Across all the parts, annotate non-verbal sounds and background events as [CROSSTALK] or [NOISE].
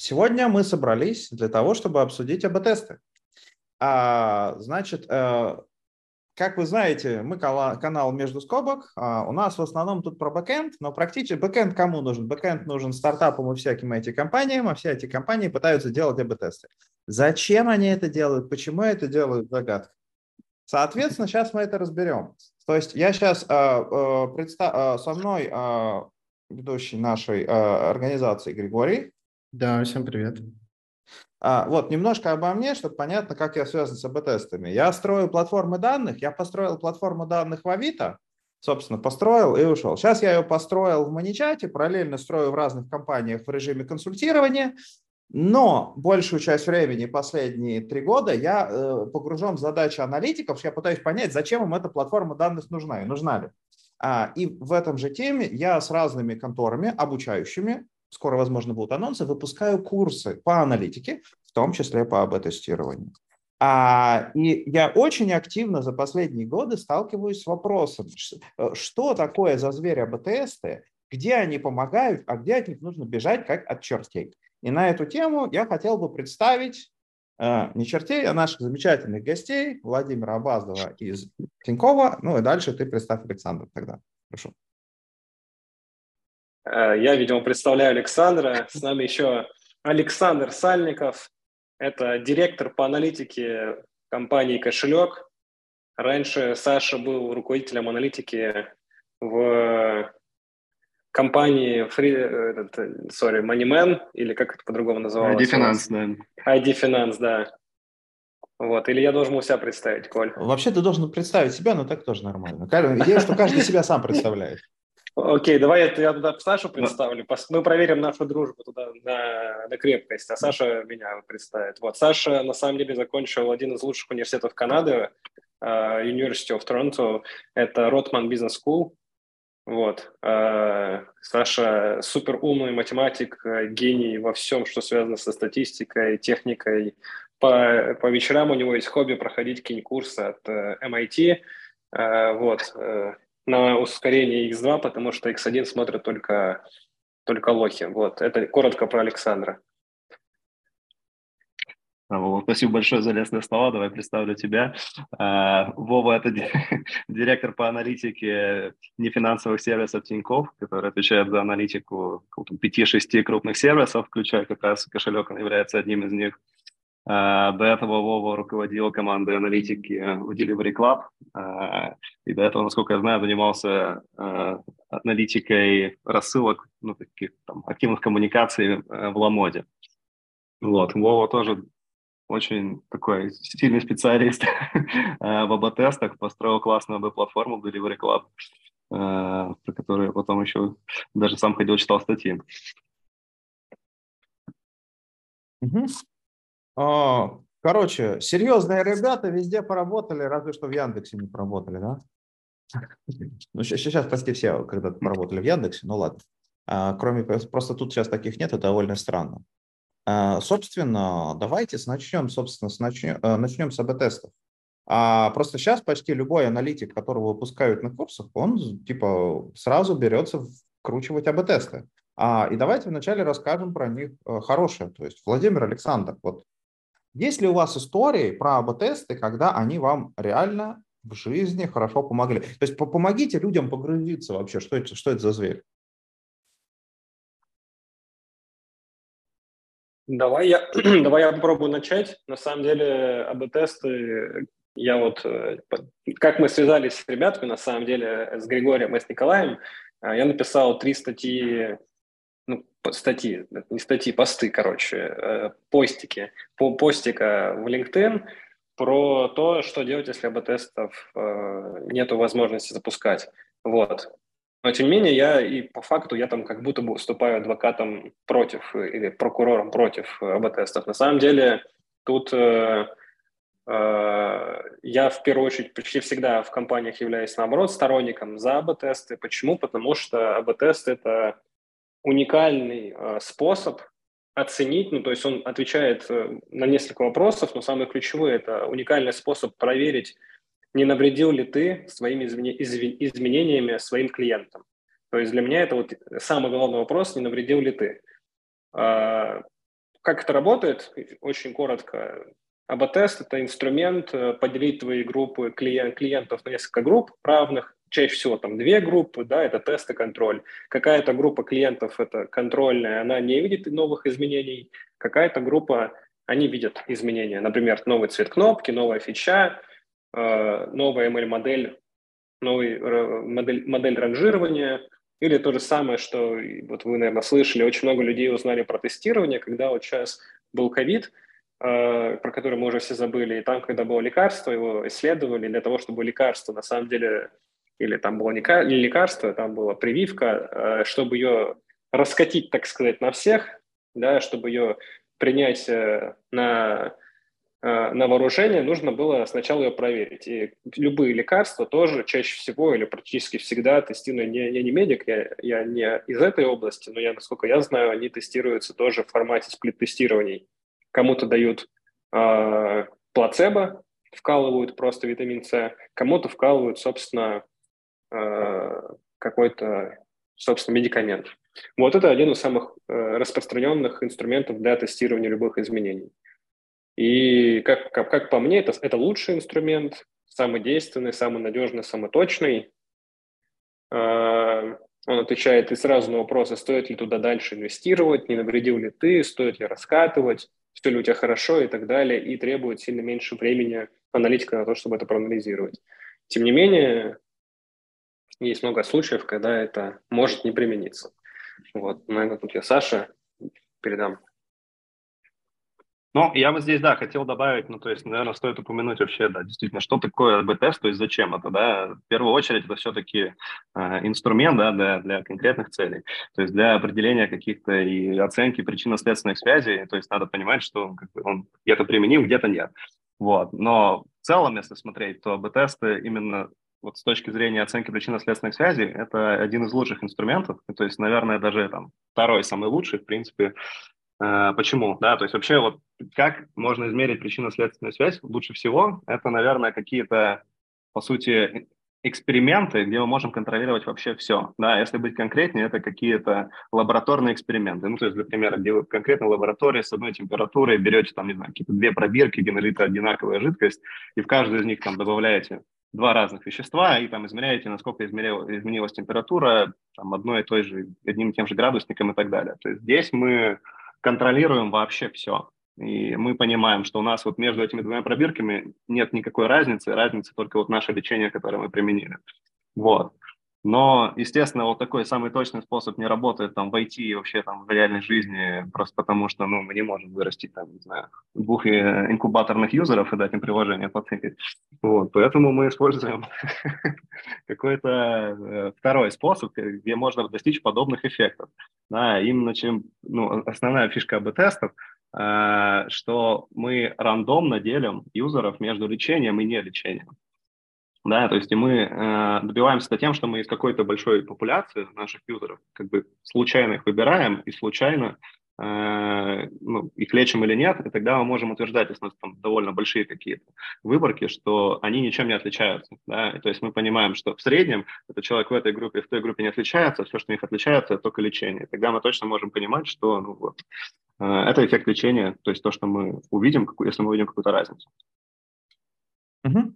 Сегодня мы собрались для того, чтобы обсудить АБ-тесты. А, значит, э, как вы знаете, мы канал «Между скобок». А, у нас в основном тут про бэкэнд, но практически бэкэнд кому нужен? Бэкэнд нужен стартапам и всяким IT-компаниям, а все эти компании пытаются делать АБ-тесты. Зачем они это делают? Почему это делают? Загадка. Соответственно, сейчас мы это разберем. То есть я сейчас э, э, представ... со мной ведущий нашей организации Григорий. Да, всем привет. А, вот, немножко обо мне, чтобы понятно, как я связан с АБ-тестами. Я строю платформы данных, я построил платформу данных в Авито, собственно, построил и ушел. Сейчас я ее построил в Маничате, параллельно строю в разных компаниях в режиме консультирования, но большую часть времени, последние три года, я э, погружен в задачи аналитиков, я пытаюсь понять, зачем им эта платформа данных нужна и нужна ли. А, и в этом же теме я с разными конторами, обучающими, скоро, возможно, будут анонсы, выпускаю курсы по аналитике, в том числе по АБ-тестированию. А, и я очень активно за последние годы сталкиваюсь с вопросом, э, что такое за звери АБ-тесты, где они помогают, а где от них нужно бежать, как от чертей. И на эту тему я хотел бы представить э, не чертей, а наших замечательных гостей, Владимира Абаздова из Тинькова. Ну и дальше ты представь Александра тогда. Прошу. Э, я, видимо, представляю Александра. С нами еще Александр Сальников. Это директор по аналитике компании «Кошелек». Раньше Саша был руководителем аналитики в компании Free, этот, sorry, Moneyman, или как это по-другому называлось? ID Finance, да. ID Finance, да. Вот, или я должен у себя представить, Коль? Вообще ты должен представить себя, но так тоже нормально. Идея, что каждый себя сам представляет. Окей, давай я, я туда Сашу представлю. Мы проверим нашу дружбу туда на, на крепкость, а Саша меня представит. Вот, Саша на самом деле закончил один из лучших университетов Канады, uh, University of Toronto. Это Rotman Business School. Вот. Uh, Саша супер умный математик, гений во всем, что связано со статистикой, техникой. По, по вечерам у него есть хобби проходить какие-нибудь от MIT. Вот на ускорение X2, потому что X1 смотрят только, только лохи. Вот, это коротко про Александра. Вова, спасибо большое за лестные слова. Давай представлю тебя. А, Вова – это [LAUGHS] директор по аналитике нефинансовых сервисов Тинькофф, который отвечает за аналитику 5-6 крупных сервисов, включая как раз кошелек, он является одним из них. А, до этого Вова руководил командой аналитики в Delivery Club. А, и до этого, насколько я знаю, занимался аналитикой рассылок, ну, таких там, активных коммуникаций в Ламоде. Вот. Вова тоже очень такой сильный специалист [LAUGHS] в АБ-тестах, построил классную АБ-платформу Delivery Club, про которую потом еще даже сам ходил, читал статьи. Короче, серьезные ребята везде поработали, разве что в Яндексе не поработали, да? Ну, сейчас почти все когда-то поработали в Яндексе, ну ладно. А, кроме, просто тут сейчас таких нет, это довольно странно. А, собственно, давайте начнем, собственно, с начнем, э, начнем с АБ-тестов. А просто сейчас почти любой аналитик, которого выпускают на курсах, он типа сразу берется вкручивать АБ-тесты. А, и давайте вначале расскажем про них э, хорошее. То есть Владимир Александр, вот есть ли у вас истории про АБ-тесты, когда они вам реально в жизни хорошо помогли? То есть помогите людям погрузиться вообще, что это, что это за зверь? Давай я, [CLEARS THROAT] давай я попробую начать. На самом деле АБ-тесты, я вот, э, как мы связались с ребятами, на самом деле, с Григорием и с Николаем, э, я написал три статьи статьи, не статьи, посты, короче, э, постики, по постика в LinkedIn про то, что делать, если АБ-тестов э, нету возможности запускать. Вот. Но тем не менее, я и по факту я там как будто бы выступаю адвокатом против или прокурором против АБ-тестов. На самом деле тут э, э, я в первую очередь почти всегда в компаниях являюсь наоборот сторонником за АБ-тесты. Почему? Потому что АБ-тест это уникальный э, способ оценить, ну, то есть он отвечает э, на несколько вопросов, но самый ключевой – это уникальный способ проверить, не навредил ли ты своими изменениями своим клиентам. То есть для меня это вот самый главный вопрос, не навредил ли ты. А, как это работает? Очень коротко. АБ-тест – это инструмент э, поделить твои группы клиент, клиентов на несколько групп равных, чаще всего там две группы, да, это тест и контроль. Какая-то группа клиентов – это контрольная, она не видит новых изменений. Какая-то группа, они видят изменения. Например, новый цвет кнопки, новая фича, э, новая ML-модель, новый модель, модель ранжирования – или то же самое, что вот вы, наверное, слышали, очень много людей узнали про тестирование, когда вот сейчас был ковид, э, про который мы уже все забыли, и там, когда было лекарство, его исследовали для того, чтобы лекарство на самом деле, или там было не лекарство, там была прививка, э, чтобы ее раскатить, так сказать, на всех, да, чтобы ее принять э, на Э, на вооружение, нужно было сначала ее проверить. И любые лекарства тоже чаще всего или практически всегда тестирую не, я не медик, я, я не из этой области, но я, насколько я знаю, они тестируются тоже в формате сплит-тестирований. Кому-то дают э, плацебо, вкалывают просто витамин С, кому-то вкалывают, собственно, какой-то, собственно, медикамент. Вот это один из самых э, распространенных инструментов для тестирования любых изменений. И как, как, как по мне, это, это лучший инструмент, самый действенный, самый надежный, самый точный. А, он отвечает и сразу на вопросы, стоит ли туда дальше инвестировать, не навредил ли ты, стоит ли раскатывать, все ли у тебя хорошо и так далее, и требует сильно меньше времени аналитика на то, чтобы это проанализировать. Тем не менее, есть много случаев, когда это может не примениться. Вот, наверное, тут я Саша передам. Ну, я вот здесь, да, хотел добавить, ну, то есть, наверное, стоит упомянуть вообще, да, действительно, что такое АБ-тест, то есть зачем это, да, в первую очередь это все-таки э, инструмент, да, для, для конкретных целей, то есть для определения каких-то и оценки причинно-следственных связей, то есть надо понимать, что как бы, он где-то применим, где-то нет, вот, но в целом, если смотреть, то АБ-тесты именно вот с точки зрения оценки причинно-следственных связей, это один из лучших инструментов, то есть, наверное, даже там второй самый лучший, в принципе, Э, почему? Да, то есть вообще вот как можно измерить причинно-следственную связь лучше всего? Это, наверное, какие-то, по сути, эксперименты, где мы можем контролировать вообще все. Да, если быть конкретнее, это какие-то лабораторные эксперименты. Ну, то есть, например, где вы в конкретной лаборатории с одной температурой берете, там, не знаю, какие-то две пробирки, генерируете одинаковая жидкость, и в каждую из них там добавляете два разных вещества и там измеряете, насколько измерил, изменилась температура там, одной и той же, одним и тем же градусником и так далее. То есть здесь мы контролируем вообще все. И мы понимаем, что у нас вот между этими двумя пробирками нет никакой разницы, разница только вот наше лечение, которое мы применили. Вот. Но, естественно, вот такой самый точный способ не работает там в IT и вообще там в реальной жизни, просто потому что, ну, мы не можем вырастить там, не знаю, двух э, инкубаторных юзеров и дать им приложение потыкать. Вот, поэтому мы используем [LAUGHS] какой-то э, второй способ, где можно достичь подобных эффектов. Да, именно чем, ну, основная фишка АБ-тестов, э, что мы рандомно делим юзеров между лечением и нелечением. Да, то есть и мы э, добиваемся тем, что мы из какой-то большой популяции наших юзеров как бы случайно их выбираем и случайно э, ну, их лечим или нет, и тогда мы можем утверждать, если у нас там довольно большие какие-то выборки, что они ничем не отличаются. Да? И, то есть мы понимаем, что в среднем этот человек в этой группе, в той группе не отличается, все, что у них отличается, это только лечение. И тогда мы точно можем понимать, что ну, вот, э, это эффект лечения, то есть то, что мы увидим, если мы увидим какую-то разницу. Угу.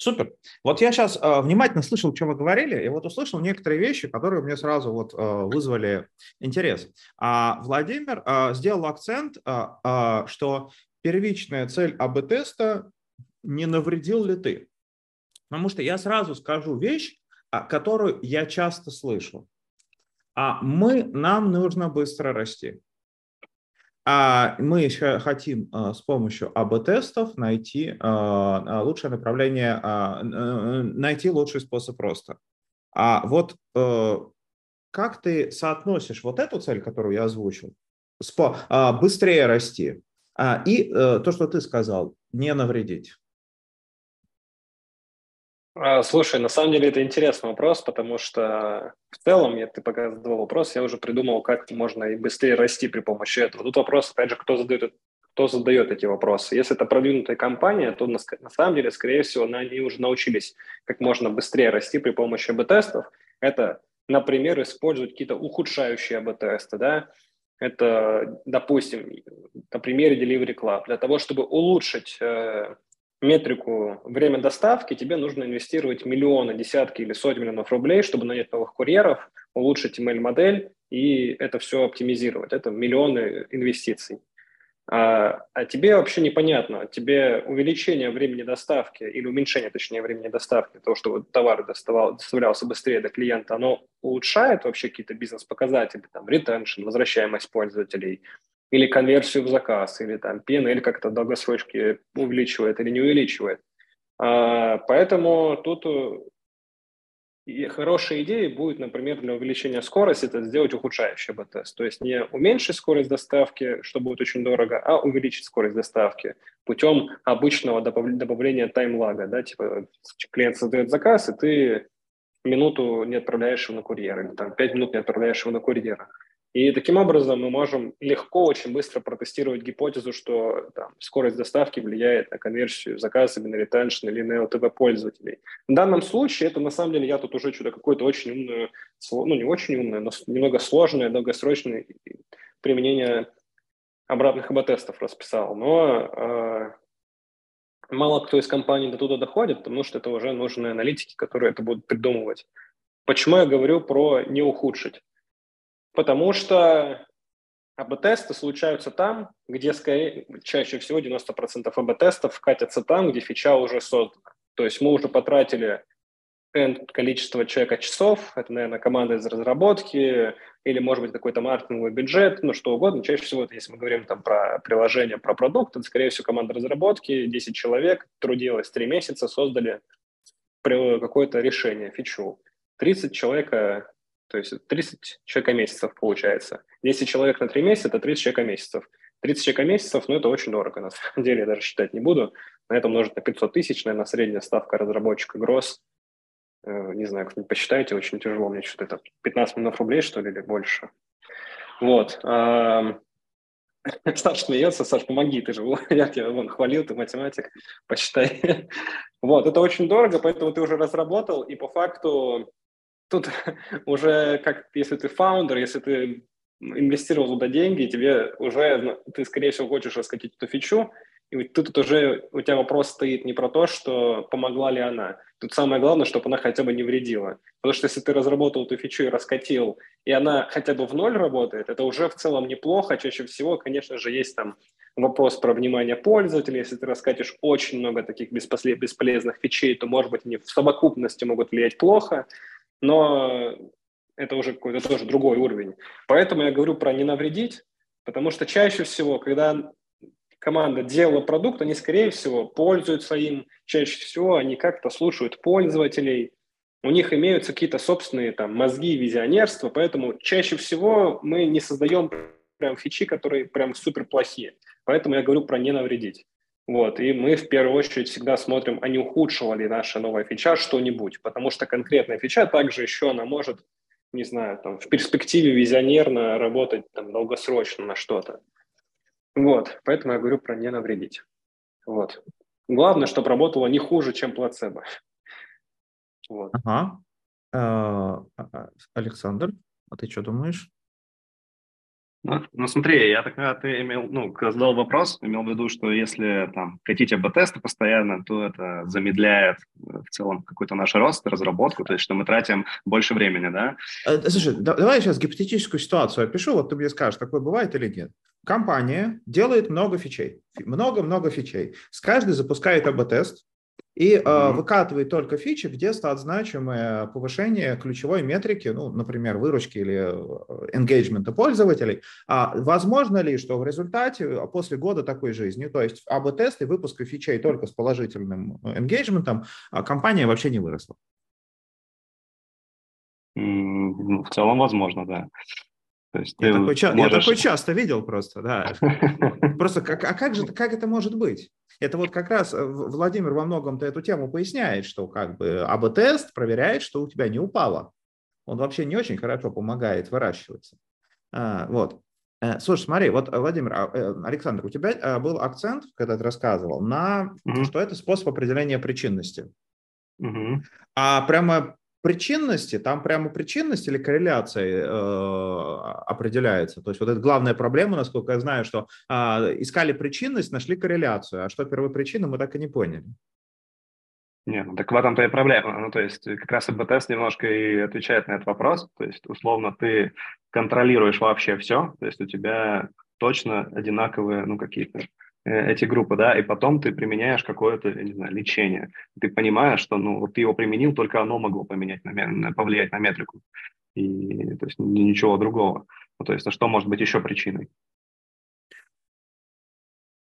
Супер. Вот я сейчас э, внимательно слышал, что вы говорили, и вот услышал некоторые вещи, которые мне сразу вот э, вызвали интерес. А Владимир э, сделал акцент, э, э, что первичная цель АБ-теста не навредил ли ты? Потому что я сразу скажу вещь, которую я часто слышу. А мы, нам нужно быстро расти. А мы еще хотим а, с помощью АБ-тестов найти а, лучшее направление, найти лучший способ роста. А вот э, как ты соотносишь вот эту цель, которую я озвучил, быстрее расти, и э, то, что ты сказал, не навредить? А, слушай, на самом деле это интересный вопрос, потому что в целом, я, ты пока задавал вопрос, я уже придумал, как можно и быстрее расти при помощи этого. Тут вопрос, опять же, кто задает, кто задает эти вопросы. Если это продвинутая компания, то на, на самом деле, скорее всего, они уже научились, как можно быстрее расти при помощи АБ-тестов. Это, например, использовать какие-то ухудшающие АБ-тесты, да, Это, допустим, на примере Delivery Club. Для того, чтобы улучшить э, метрику время доставки, тебе нужно инвестировать миллионы, десятки или сотни миллионов рублей, чтобы нанять новых курьеров, улучшить email-модель и это все оптимизировать. Это миллионы инвестиций. А, а тебе вообще непонятно, тебе увеличение времени доставки или уменьшение, точнее, времени доставки, того, что товар доставал, доставлялся быстрее до клиента, оно улучшает вообще какие-то бизнес-показатели, там, ретеншн, возвращаемость пользователей, или конверсию в заказ, или там PNL как-то долгосрочки увеличивает или не увеличивает. А, поэтому тут и хорошая идея будет, например, для увеличения скорости, это сделать ухудшающий АБ-тест. То есть не уменьшить скорость доставки, что будет очень дорого, а увеличить скорость доставки путем обычного добавления таймлага. Да? Типа клиент создает заказ, и ты минуту не отправляешь его на курьера, или там пять минут не отправляешь его на курьера. И таким образом мы можем легко, очень быстро протестировать гипотезу, что там, скорость доставки влияет на конверсию заказа, на ретеншн или на LTV пользователей. В данном случае это на самом деле я тут уже что-то какое-то очень умное, ну не очень умное, но немного сложное, долгосрочное применение обратных АБ-тестов расписал. Но э, мало кто из компаний до туда доходит, потому что это уже нужны аналитики, которые это будут придумывать. Почему я говорю про не ухудшить? Потому что АБ-тесты случаются там, где скорее, чаще всего 90% АБ-тестов катятся там, где фича уже создана. То есть мы уже потратили N количество человека часов, это, наверное, команда из разработки, или, может быть, какой-то маркетинговый бюджет, ну, что угодно. Чаще всего, если мы говорим там про приложение, про продукт, это, скорее всего, команда разработки, 10 человек, трудилась 3 месяца, создали какое-то решение, фичу. 30 человека то есть 30 человека месяцев получается. 10 человек на 3 месяца – это 30 человека месяцев. 30 человека месяцев, ну, это очень дорого, на самом [LAUGHS] деле, я даже считать не буду. На это умножить на 500 тысяч, наверное, средняя ставка разработчика гроз. Э, не знаю, как-нибудь посчитайте, очень тяжело мне что-то это. 15 миллионов рублей, что ли, или больше. Вот. [LAUGHS] Саш смеется, Саш, помоги, ты же, [LAUGHS] я тебя вон хвалил, ты математик, посчитай. Вот, это очень дорого, поэтому ты уже разработал, и по факту Тут [LAUGHS] уже как, если ты фаундер, если ты инвестировал туда деньги, тебе уже, ну, ты, скорее всего, хочешь раскатить эту фичу, и тут уже, у тебя вопрос стоит не про то, что помогла ли она. Тут самое главное, чтобы она хотя бы не вредила. Потому что если ты разработал эту фичу и раскатил, и она хотя бы в ноль работает, это уже в целом неплохо. Чаще всего, конечно же, есть там вопрос про внимание пользователя. Если ты раскатишь очень много таких бесполезных фичей, то, может быть, они в совокупности могут влиять плохо но это уже какой-то тоже другой уровень. Поэтому я говорю про не навредить, потому что чаще всего, когда команда делала продукт, они, скорее всего, пользуются им, чаще всего они как-то слушают пользователей, у них имеются какие-то собственные там мозги, визионерство, поэтому чаще всего мы не создаем прям фичи, которые прям супер плохие. Поэтому я говорю про не навредить. Вот, и мы в первую очередь всегда смотрим, а не ухудшила ли наша новая фича что-нибудь, потому что конкретная фича также еще она может, не знаю, там, в перспективе визионерно работать там, долгосрочно на что-то. Вот, поэтому я говорю про не навредить. Вот. Главное, чтобы работало не хуже, чем плацебо. Вот. Ага. А, а, а, Александр, а ты что думаешь? Ну, ну, смотри, я так, когда ты имел, ну, задал вопрос, имел в виду, что если там хотите АБ-тесты постоянно, то это замедляет э, в целом какой-то наш рост, разработку, то есть что мы тратим больше времени, да? Э, слушай, давай сейчас гипотетическую ситуацию опишу, вот ты мне скажешь, такое бывает или нет. Компания делает много фичей, много-много фичей. С каждой запускает АБ-тест, и mm-hmm. выкатывает только фичи, где стат значимое повышение ключевой метрики, ну, например, выручки или engagement пользователей. А возможно ли, что в результате а, после года такой жизни, то есть АБ-тест и выпуска фичей только с положительным engagement, а компания вообще не выросла? В целом возможно, да. То есть я, такой, можешь... я такой часто видел просто, да. Просто как, а как же, как это может быть? Это вот как раз э, Владимир во многом-то эту тему поясняет, что как бы АБ-тест проверяет, что у тебя не упало. Он вообще не очень хорошо помогает выращиваться. А, вот. Э, слушай, смотри, вот, Владимир, а, э, Александр, у тебя был акцент, когда ты рассказывал, на угу. что это способ определения причинности. Угу. А прямо причинности, там прямо причинность или корреляция э, определяется. То есть вот это главная проблема, насколько я знаю, что э, искали причинность, нашли корреляцию, а что первопричина, мы так и не поняли. Нет, ну так в этом-то и проблема. Ну, то есть как раз ИБТС немножко и отвечает на этот вопрос. То есть условно ты контролируешь вообще все, то есть у тебя точно одинаковые, ну, какие-то эти группы, да, и потом ты применяешь какое-то, я не знаю, лечение. Ты понимаешь, что, ну, вот ты его применил, только оно могло поменять, на, повлиять на метрику. И, то есть, ничего другого. Ну, то есть, а что может быть еще причиной?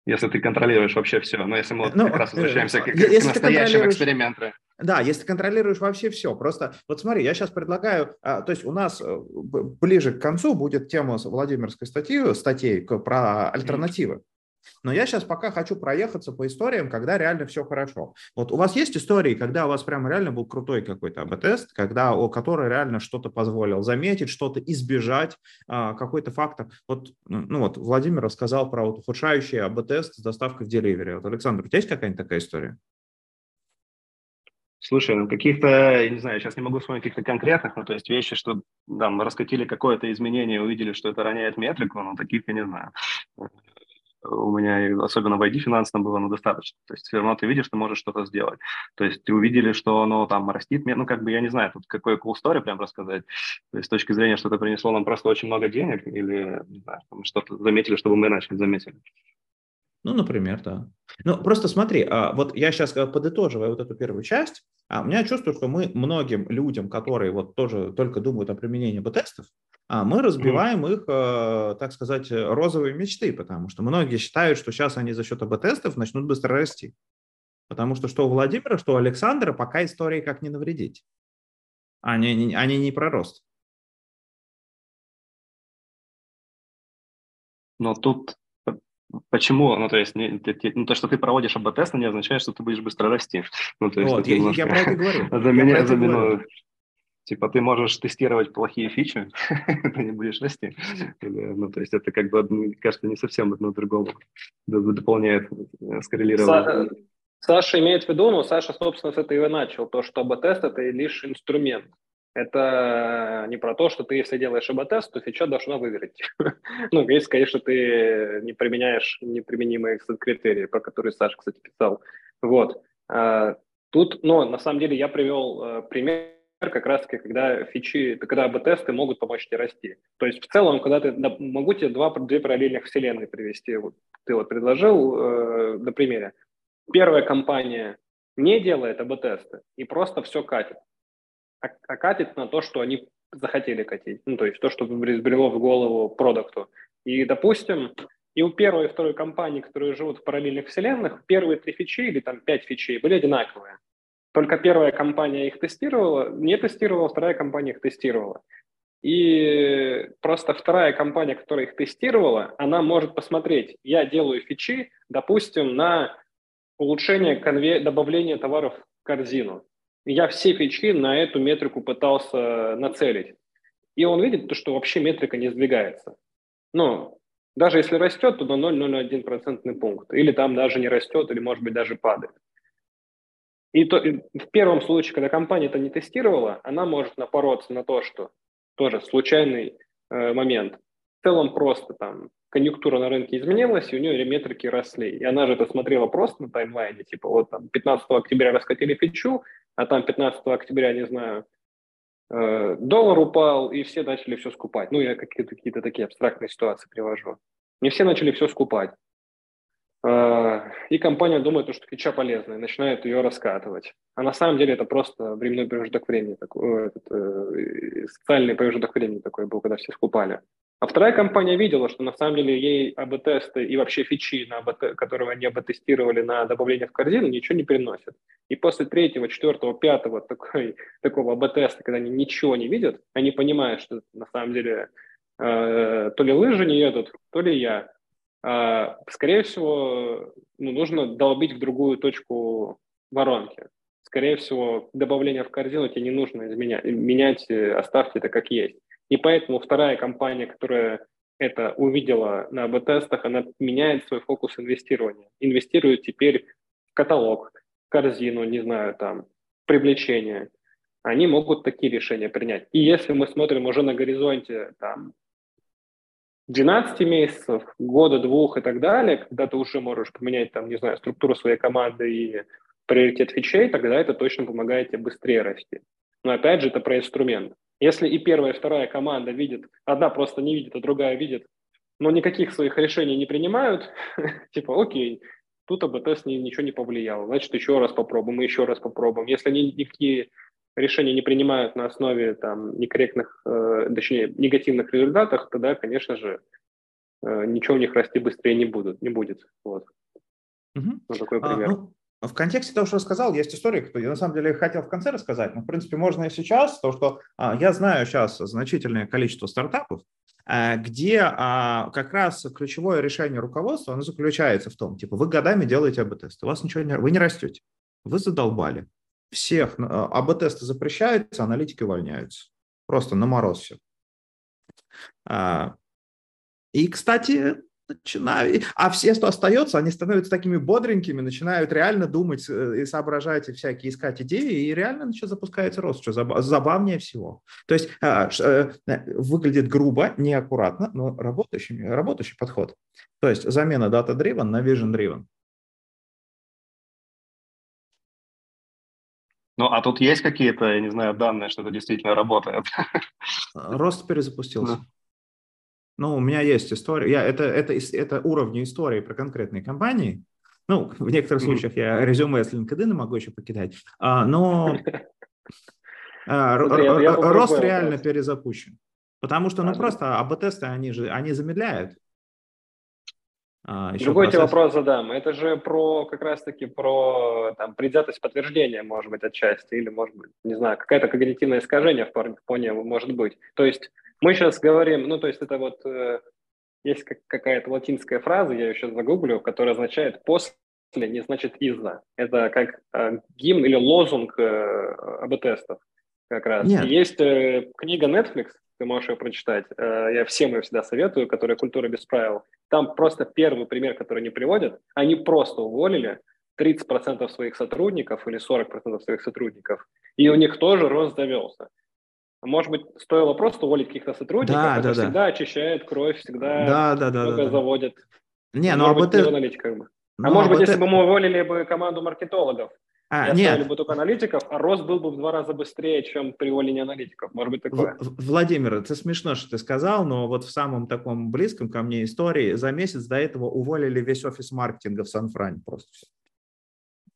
если ты контролируешь вообще все. Но если мы ну, как раз возвращаемся к, к настоящим экспериментам. Да, если ты контролируешь вообще все. Просто вот смотри, я сейчас предлагаю, а, то есть у нас э, ближе к концу будет тема Владимирской статьи, статей про альтернативы. Но я сейчас пока хочу проехаться по историям, когда реально все хорошо. Вот у вас есть истории, когда у вас прямо реально был крутой какой-то АБ-тест, когда, о, который реально что-то позволил заметить, что-то избежать, а, какой-то фактор. Вот, ну вот Владимир рассказал про вот ухудшающий АБ-тест с доставкой в деливере. Вот, Александр, у тебя есть какая-нибудь такая история? Слушай, ну каких-то, не знаю, сейчас не могу вспомнить каких-то конкретных, ну то есть вещи, что там раскатили какое-то изменение, увидели, что это роняет метрику, ну таких я не знаю у меня, особенно в ID финансовом было, ну, достаточно. То есть все равно ты видишь, что можешь что-то сделать. То есть увидели, что оно там растит, ну, как бы, я не знаю, тут какой cool story прям рассказать. То есть с точки зрения, что это принесло нам просто очень много денег или, не знаю, что-то заметили, чтобы мы начали заметили. Ну, например, да. Ну, просто смотри, а, вот я сейчас э, подытоживаю вот эту первую часть, а у меня чувство, что мы многим людям, которые вот тоже только думают о применении Б-тестов, а мы разбиваем их, э, так сказать, розовые мечты, потому что многие считают, что сейчас они за счет АБ-тестов начнут быстро расти. Потому что что у Владимира, что у Александра пока истории как не навредить. Они, они не про рост. Но тут Почему? Ну, то есть, не, ты, ну, то, что ты проводишь АБ-тест, не означает, что ты будешь быстро расти. Ну, то есть, вот, я, немножко... я про это говорю. [LAUGHS] За меня, за меня, Типа ты можешь тестировать плохие фичи, [LAUGHS] ты не будешь расти. ну, то есть это как бы, кажется, не совсем одно другому дополняет, э, скоррелировано. Саша имеет в виду, ну, Саша, собственно, с этого и начал, то, что АБ-тест – это лишь инструмент. Это не про то, что ты, если делаешь АБ-тест, то фича должна выиграть. [LAUGHS] ну, если, конечно, ты не применяешь неприменимые критерии, про которые Саша, кстати, писал. Вот. А, тут, ну, на самом деле, я привел э, пример как раз-таки, когда фичи, когда АБ-тесты могут помочь тебе расти. То есть в целом, когда ты, могу тебе два, две параллельных вселенные привести. Вот ты вот предложил э, на примере. Первая компания не делает АБ-тесты и просто все катит. А, а катит на то, что они захотели катить. Ну, то есть то, что взбрело в голову продукту. И, допустим, и у первой и второй компании, которые живут в параллельных вселенных, первые три фичи или там пять фичей были одинаковые. Только первая компания их тестировала, не тестировала, вторая компания их тестировала. И просто вторая компания, которая их тестировала, она может посмотреть, я делаю фичи, допустим, на улучшение конве... добавления товаров в корзину. Я все фичи на эту метрику пытался нацелить. И он видит, то, что вообще метрика не сдвигается. Ну, даже если растет, то на 0,01% пункт. Или там даже не растет, или, может быть, даже падает. И, то, и в первом случае, когда компания это не тестировала, она может напороться на то, что тоже случайный э, момент. В целом просто там конъюнктура на рынке изменилась, и у нее метрики росли. И она же это смотрела просто на таймлайне, типа вот там 15 октября раскатили фичу, а там 15 октября, не знаю, э, доллар упал, и все начали все скупать. Ну, я какие-то, какие-то такие абстрактные ситуации привожу. Не все начали все скупать. А, и компания думает, что фича полезная, начинает ее раскатывать. А на самом деле это просто временной промежуток времени, такой, э, социальный промежуток времени такой был, когда все скупали. А вторая компания видела, что на самом деле ей АБ-тесты и вообще фичи, на АБ, которые они АБ-тестировали на добавление в корзину, ничего не приносят. И после третьего, четвертого, пятого такой, такого АБ-теста, когда они ничего не видят, они понимают, что на самом деле э, то ли лыжи не едут, то ли я. А, скорее всего, ну, нужно долбить в другую точку воронки. Скорее всего, добавление в корзину тебе не нужно изменять. Менять, э, оставьте это как есть. И поэтому вторая компания, которая это увидела на АБ-тестах, она меняет свой фокус инвестирования. Инвестирует теперь в каталог, корзину, не знаю, там, привлечение. они могут такие решения принять. И если мы смотрим уже на горизонте там, 12 месяцев, года, двух и так далее, когда ты уже можешь поменять, там, не знаю, структуру своей команды и приоритет фичей, тогда это точно помогает тебе быстрее расти. Но опять же, это про инструмент. Если и первая, и вторая команда видит, одна просто не видит, а другая видит, но никаких своих решений не принимают, [LAUGHS] типа, окей, тут АБ-тест ничего не повлияло, значит, еще раз попробуем, еще раз попробуем. Если они никакие решения не принимают на основе там некорректных, э, точнее, негативных результатов, тогда, конечно же, э, ничего у них расти быстрее не, будут, не будет. Вот. Угу. Вот такой а, пример. А, ну, в контексте того, что рассказал, есть история, которую я на самом деле хотел в конце рассказать, но, в принципе, можно и сейчас, то, что а, я знаю сейчас значительное количество стартапов, а, где а, как раз ключевое решение руководства, оно заключается в том, типа, вы годами делаете АБ-тесты, у вас ничего не, вы не растете, вы задолбали, всех а, АБ-тесты запрещаются, аналитики увольняются. Просто на мороз все. А, и, кстати, начинаю, а все, что остается, они становятся такими бодренькими, начинают реально думать э, и соображать, и всякие искать идеи, и реально начинает запускается рост, что забавнее всего. То есть а, э, выглядит грубо, неаккуратно, но работающий, работающий подход. То есть замена data-driven на vision-driven. Ну, а тут есть какие-то, я не знаю, данные, что это действительно работает? Рост перезапустился. Да. Ну, у меня есть история. Я, это, это, это уровни истории про конкретные компании. Ну, в некоторых случаях я резюме с LinkedIn могу еще покидать. А, но [LAUGHS] а, рост реально перезапущен. Потому что, ну, просто АБ-тесты, они же, они замедляют. А, Другой тебе вопрос задам. Это же про как раз-таки про там, предвзятость подтверждения, может быть, отчасти, или, может быть, не знаю, какое-то когнитивное искажение в фоне может быть. То есть мы сейчас говорим, ну, то есть это вот э, есть как, какая-то латинская фраза, я ее сейчас загуглю, которая означает «после» не значит «из-за». Это как э, гимн или лозунг э, АБ-тестов как раз. Нет. есть э, книга Netflix, ты можешь ее прочитать. Э, я всем ее всегда советую, которая «Культура без правил». Там просто первый пример, который они приводят, они просто уволили 30% своих сотрудников или 40% своих сотрудников, и у них тоже рост завелся. Может быть, стоило просто уволить каких-то сотрудников, да, это да, всегда да. очищает кровь, всегда да, да, да, много да, заводит. Не, ну об этом... Аналитиках бы. А ну, может быть, это... если бы мы уволили бы команду маркетологов, а, и нет. бы только аналитиков, а рост был бы в два раза быстрее, чем при увольнении аналитиков. Может быть, такое. В, Владимир, это смешно, что ты сказал, но вот в самом таком близком ко мне истории за месяц до этого уволили весь офис маркетинга в Сан-Фране просто.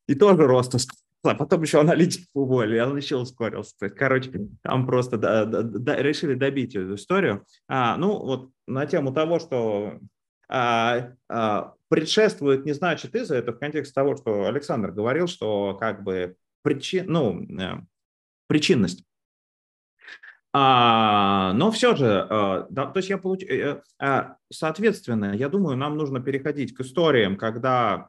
И тоже рост а потом еще аналитик уволили, он еще ускорился. Короче, там просто да, да, да, решили добить эту историю. А, ну, вот на тему того, что а, а, предшествует не значит из-за, это в контексте того, что Александр говорил, что как бы причин, ну, э, причинность. А, но все же, а, да, то есть я получ... Э, э, соответственно, я думаю, нам нужно переходить к историям, когда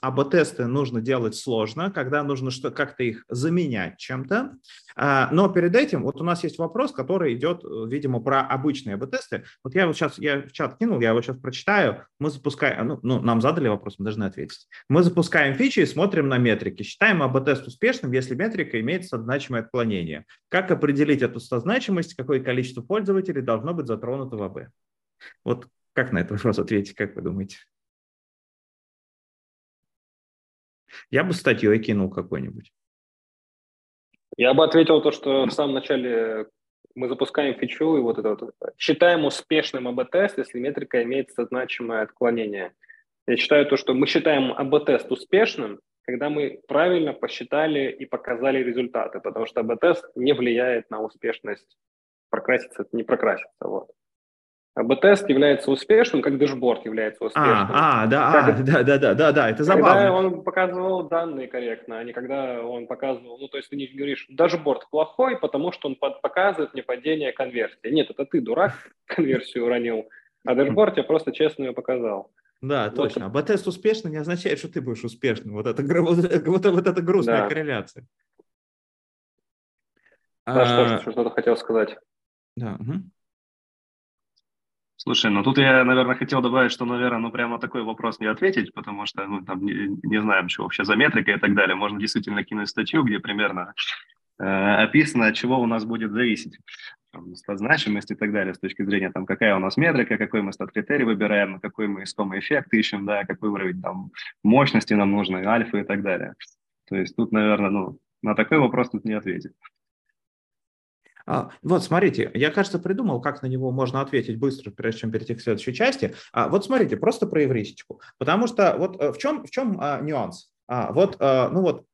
АБ-тесты нужно делать сложно, когда нужно что, как-то их заменять чем-то. А, но перед этим вот у нас есть вопрос, который идет, э, видимо, про обычные АБ-тесты. Вот я вот сейчас, я в чат кинул, я его сейчас прочитаю. Мы запускаем, ну, ну нам задали вопрос, мы должны ответить. Мы запускаем фичи и смотрим на метрики. Считаем АБ-тест успешным, если метрика имеет значимое отклонение. Как определить эту значимость, какое количество пользователей должно быть затронуто в АБ? Вот как на этот вопрос ответить, как вы думаете? Я бы статьей кинул какой-нибудь. Я бы ответил то, что в самом начале мы запускаем фичу, и вот это вот считаем успешным АБ-тест, если метрика имеет значимое отклонение. Я считаю то, что мы считаем АБ-тест успешным, когда мы правильно посчитали и показали результаты, потому что АБ-тест не влияет на успешность прокраситься, не прокраситься. Вот. АБ-тест является успешным, как дэшборд является а, успешным. А, а да, как, а, да, да, да, да, да, это забавно. Когда он показывал данные корректно, а не когда он показывал, ну, то есть ты не говоришь, дашборд плохой, потому что он под, показывает мне падение конверсии. Нет, это ты, дурак, [LAUGHS] конверсию уронил, а дашборд я просто честно ее показал. Да, вот. точно. АБ-тест успешный не означает, что ты будешь успешным. Вот это, [LAUGHS] вот, вот, вот это грустная да. корреляция. Да, а, что, что-то хотел сказать. Да, угу. Слушай, ну тут я, наверное, хотел добавить, что, наверное, ну прямо такой вопрос не ответить, потому что, ну, там не, не знаем, что вообще за метрика и так далее. Можно действительно кинуть статью, где примерно описано, от чего у нас будет зависеть там, значимость и так далее, с точки зрения, там, какая у нас метрика, какой мы стат-критерий выбираем, какой мы искомый эффект ищем, да, какой уровень там, мощности нам нужно, альфа и так далее. То есть тут, наверное, ну, на такой вопрос тут не ответить. А, вот, смотрите, я, кажется, придумал, как на него можно ответить быстро, прежде чем перейти к следующей части. А, вот смотрите, просто про эвристику. Потому что вот э, в чем, в чем а, нюанс? Вот, а, ну вот,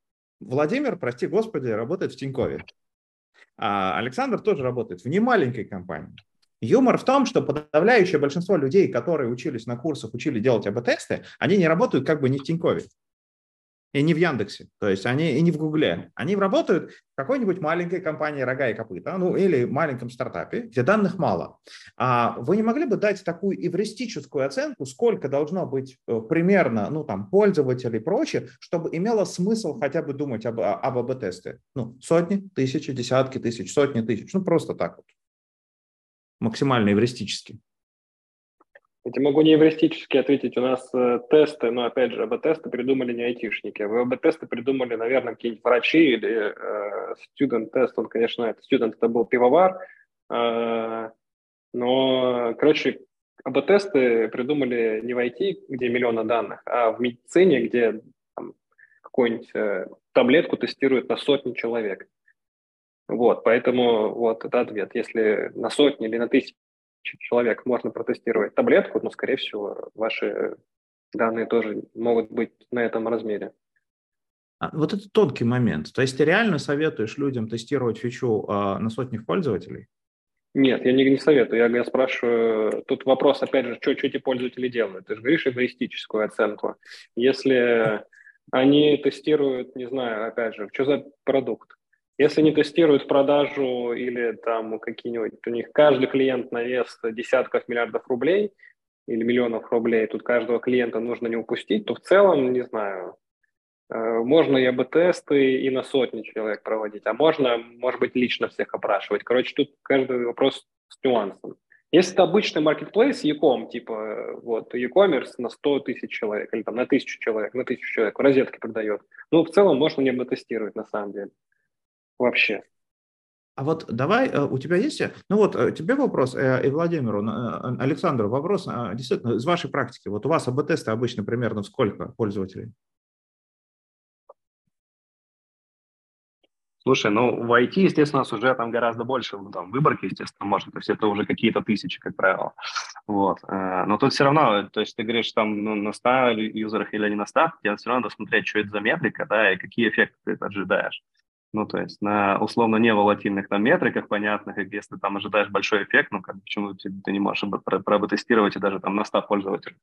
Владимир, прости господи, работает в Тинькове. Александр тоже работает в немаленькой компании. Юмор в том, что подавляющее большинство людей, которые учились на курсах, учили делать АБ-тесты, они не работают как бы не в Тинькове и не в Яндексе, то есть они и не в Гугле. Они работают в какой-нибудь маленькой компании «Рога и копыта», ну или маленьком стартапе, где данных мало. А вы не могли бы дать такую эвристическую оценку, сколько должно быть э, примерно, ну там, пользователей и прочее, чтобы имело смысл хотя бы думать об, об АБ-тесте? Ну, сотни, тысячи, десятки тысяч, сотни тысяч, ну просто так вот. Максимально эвристически. Я могу не эвристически ответить. У нас э, тесты, но опять же, АБ-тесты придумали не айтишники. АБ-тесты придумали, наверное, какие-нибудь врачи или э, student-тест. Он, конечно, это student, это был пивовар. Э, но, короче, АБ-тесты придумали не в IT, где миллионы данных, а в медицине, где там, какую-нибудь э, таблетку тестируют на сотни человек. Вот, поэтому вот это ответ. Если на сотни или на тысячи человек можно протестировать таблетку, но, скорее всего, ваши данные тоже могут быть на этом размере. А, вот это тонкий момент. То есть ты реально советуешь людям тестировать фичу э, на сотнях пользователей? Нет, я не, не советую. Я, я спрашиваю, тут вопрос, опять же, что, что эти пользователи делают? Ты же говоришь эгоистическую оценку. Если они тестируют, не знаю, опять же, что за продукт? Если они тестируют продажу или там какие-нибудь, у них каждый клиент на вес десятков миллиардов рублей или миллионов рублей, тут каждого клиента нужно не упустить, то в целом, не знаю, э, можно и АБ-тесты и на сотни человек проводить, а можно, может быть, лично всех опрашивать. Короче, тут каждый вопрос с нюансом. Если это обычный marketplace, e-com, типа вот e-commerce на 100 тысяч человек или там на тысячу человек, на тысячу человек, в розетке продает, ну, в целом можно не АБ-тестировать на самом деле вообще. А вот давай, э, у тебя есть, ну вот э, тебе вопрос, э, и Владимиру, Александру, вопрос действительно из вашей практики. Вот у вас АБ-тесты обычно примерно сколько пользователей? Слушай, ну в IT, естественно, у нас уже там гораздо больше ну, там, выборки, естественно, может, то есть это уже какие-то тысячи, как правило. Вот. Но тут все равно, то есть ты говоришь там ну, на 100 юзерах или не на 100, тебе все равно надо смотреть, что это за метрика, да, и какие эффекты ты ожидаешь. Ну, то есть на условно неволатильных там метриках понятных, и если там ожидаешь большой эффект, ну, как, почему ты, ты не можешь протестировать и даже там на 100 пользователей?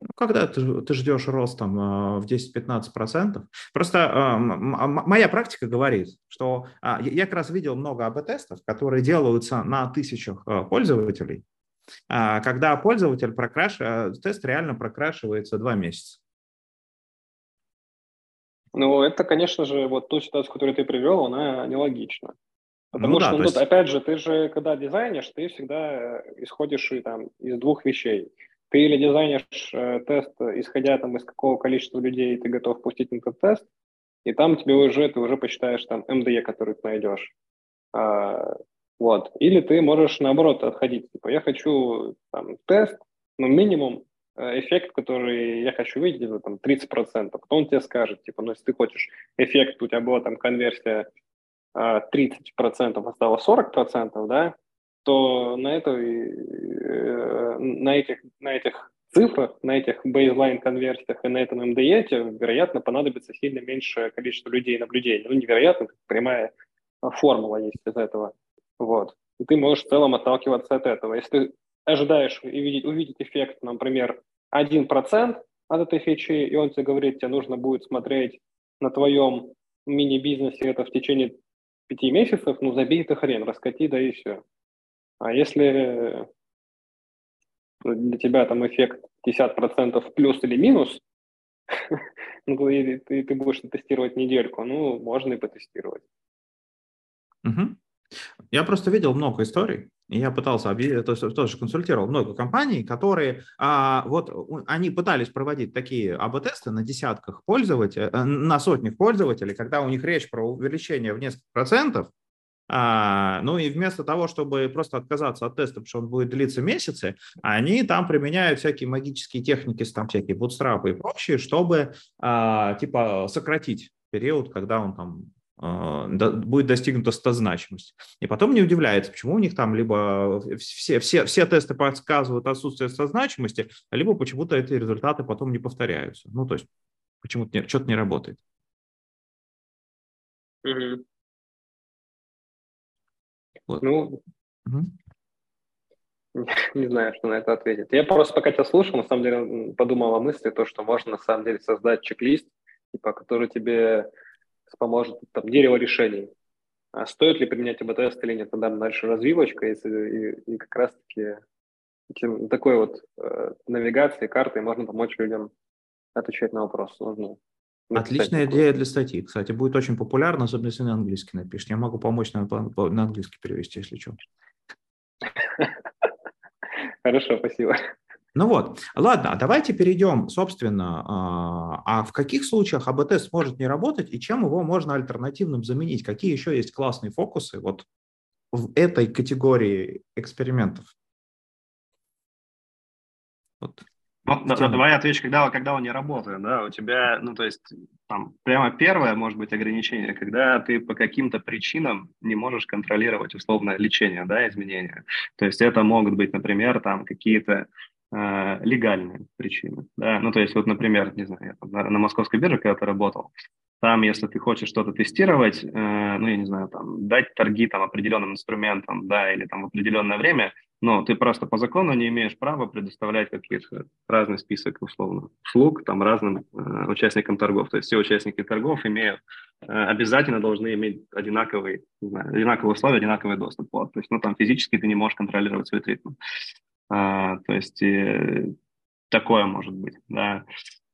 Ну, когда ты, ты ждешь рост там, в 10-15%, просто моя практика говорит, что а, я как раз видел много АБ-тестов, которые делаются на тысячах а, пользователей, а, когда пользователь прокрашивает, тест реально прокрашивается два месяца. Ну, это, конечно же, вот ту ситуацию, которую ты привел, она нелогична. Потому ну, что, да, ну, есть... опять же, ты же, когда дизайнишь, ты всегда исходишь и, там, из двух вещей. Ты или дизайнишь э, тест, исходя там, из какого количества людей ты готов пустить на этот тест, и там тебе уже, ты уже посчитаешь там MDE, который ты найдешь. А, вот. Или ты можешь, наоборот, отходить. Типа, я хочу там, тест, ну, минимум Э, эффект, который я хочу видеть, это там 30%. Потом он тебе скажет, типа, ну, если ты хочешь эффект, у тебя была там конверсия 30%, а осталось 40%, да, то на, этой, э, на, этих, на этих цифрах, на этих бейзлайн конверсиях и на этом МДЕ вероятно, понадобится сильно меньшее количество людей наблюдений. Ну, невероятно, прямая формула есть из этого. Вот. И ты можешь в целом отталкиваться от этого. Если ты ожидаешь увидеть, увидеть эффект, например, 1% от этой фичи, и он тебе говорит, тебе нужно будет смотреть на твоем мини-бизнесе это в течение пяти месяцев, ну забей ты хрен, раскати, да и все. А если для тебя там эффект 50% плюс или минус, [LAUGHS] ну, и ты, ты будешь тестировать недельку, ну, можно и потестировать. Угу. Я просто видел много историй, И я пытался то есть тоже консультировал много компаний, которые а, вот они пытались проводить такие АБ-тесты на десятках пользователей, э, на сотнях пользователей, когда у них речь про увеличение в несколько процентов, а, ну и вместо того, чтобы просто отказаться от теста, потому что он будет длиться месяцы, они там применяют всякие магические техники, там всякие бутстрапы и прочее, чтобы а, типа сократить период, когда он там будет достигнута стозначимость. И потом не удивляется, почему у них там либо все, все, все тесты подсказывают отсутствие стозначимости, либо почему-то эти результаты потом не повторяются. Ну, то есть почему-то что-то не работает. Mm-hmm. Вот. Ну, mm-hmm. не знаю, что на это ответить. Я просто пока тебя слушал, на самом деле подумал о мысли, то, что можно на самом деле создать чек-лист, типа, который тебе поможет там, дерево решений. А стоит ли применять АБ-тест или нет, тогда дальше развивочка, и, и, и как раз-таки такой вот э, навигацией, картой можно помочь людям отвечать на вопрос. Нужно Отличная идея для статьи. Кстати, будет очень популярна, особенно если на английский напишешь. Я могу помочь на, на английский перевести, если что. [LAUGHS] Хорошо, спасибо. Ну вот, ладно, а давайте перейдем, собственно, а, а в каких случаях АБ-тест может не работать и чем его можно альтернативным заменить? Какие еще есть классные фокусы вот в этой категории экспериментов? Вот. Ну, да, давай отвечу, когда, когда он не работает, да, у тебя, ну, то есть, там, прямо первое, может быть, ограничение, когда ты по каким-то причинам не можешь контролировать условное лечение, да, изменения. То есть это могут быть, например, там, какие-то э, легальные причины. Да? Ну, то есть, вот, например, не знаю, я на, на московской бирже когда-то работал, там, если ты хочешь что-то тестировать, э, ну, я не знаю, там, дать торги там определенным инструментам, да, или там в определенное время, но ты просто по закону не имеешь права предоставлять какие-то разный список, условно, услуг там разным э, участникам торгов. То есть все участники торгов имеют, э, обязательно должны иметь одинаковый, не знаю, одинаковые условия, одинаковый доступ. Вот. То есть, ну, там физически ты не можешь контролировать свой тритмент. А, то есть э, такое может быть, да.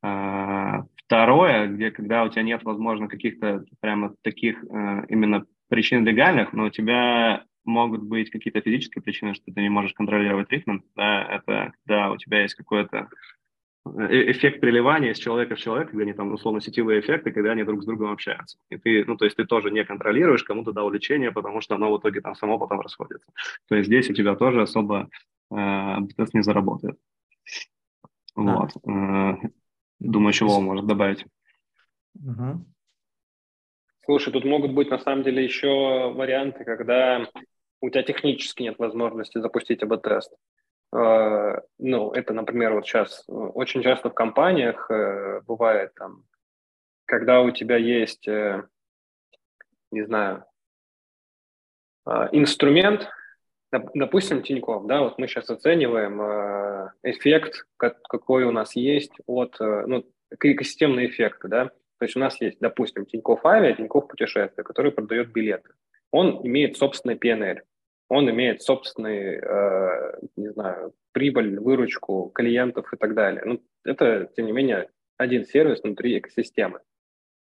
А, второе, где когда у тебя нет, возможно, каких-то прямо таких э, именно причин легальных, но у тебя могут быть какие-то физические причины, что ты не можешь контролировать ритм, да, это когда у тебя есть какой-то э, эффект приливания из человека в человека, когда они там условно сетевые эффекты, когда они друг с другом общаются. И ты, ну, то есть ты тоже не контролируешь, кому-то дал лечение, потому что оно в итоге там само потом расходится. То есть здесь у тебя тоже особо тест не заработает. Вот. А. Думаю, чего он может добавить. Угу. Слушай, тут могут быть на самом деле еще варианты, когда у тебя технически нет возможности запустить АБ-тест. А, ну, это, например, вот сейчас очень часто в компаниях э, бывает там, когда у тебя есть, э, не знаю, инструмент, Допустим, Тинькофф, да, вот мы сейчас оцениваем э, эффект, какой у нас есть от, э, ну, экосистемный эффект, да, то есть у нас есть, допустим, Тинькофф Авиа, Тинькофф Путешествия, который продает билеты. Он имеет собственный PNL, он имеет собственный, э, не знаю, прибыль, выручку клиентов и так далее. Ну, это, тем не менее, один сервис внутри экосистемы.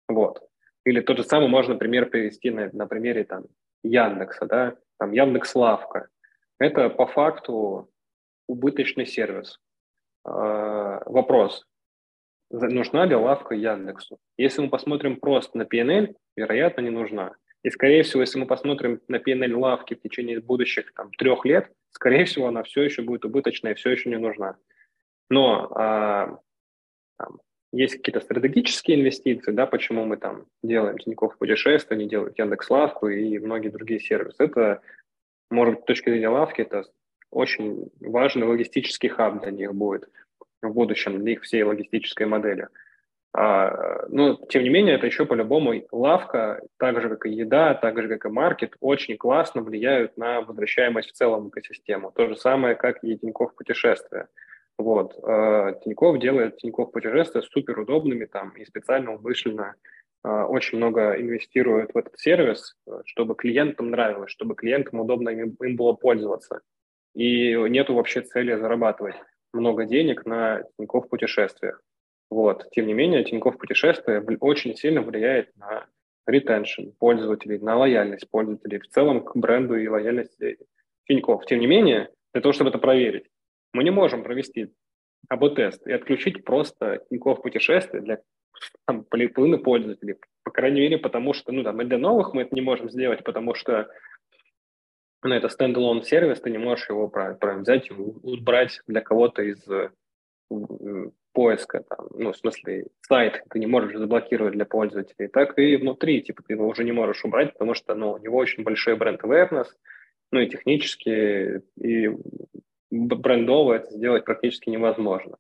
Вот. Или тот же самый можно пример привести на, на примере там Яндекса, да, там Яндекс Лавка. Это по факту убыточный сервис. А, вопрос, нужна ли лавка Яндексу? Если мы посмотрим просто на PNL, вероятно, не нужна. И, скорее всего, если мы посмотрим на PNL лавки в течение будущих там, трех лет, скорее всего, она все еще будет убыточная и все еще не нужна. Но а, там, есть какие-то стратегические инвестиции, да, почему мы там делаем Тинькофф путешествия, не делают Яндекс Лавку и многие другие сервисы. Это может, с точки зрения лавки, это очень важный логистический хаб для них будет в будущем, для их всей логистической модели. А, но, тем не менее, это еще по-любому лавка, так же, как и еда, так же, как и маркет, очень классно влияют на возвращаемость в целом экосистему. То же самое, как и Тинькофф путешествия. Вот. А, Тинькофф делает Тинькофф путешествия супер удобными там и специально умышленно очень много инвестируют в этот сервис, чтобы клиентам нравилось, чтобы клиентам удобно им, им было пользоваться. И нету вообще цели зарабатывать много денег на Тинькофф путешествиях. Вот. Тем не менее, Тинькофф путешествия очень сильно влияет на ретеншн пользователей, на лояльность пользователей, в целом к бренду и лояльности Тинькофф. Тем не менее, для того, чтобы это проверить, мы не можем провести АБ-тест и отключить просто Тинькофф путешествия для там, половины пользователей. По крайней мере, потому что, ну, там, и для новых мы это не можем сделать, потому что ну, это standalone сервис, ты не можешь его прям, прям взять и убрать для кого-то из э, поиска, там, ну, в смысле, сайт ты не можешь заблокировать для пользователей, так и внутри, типа, ты его уже не можешь убрать, потому что, ну, у него очень большой бренд awareness, ну, и технически, и брендово это сделать практически невозможно.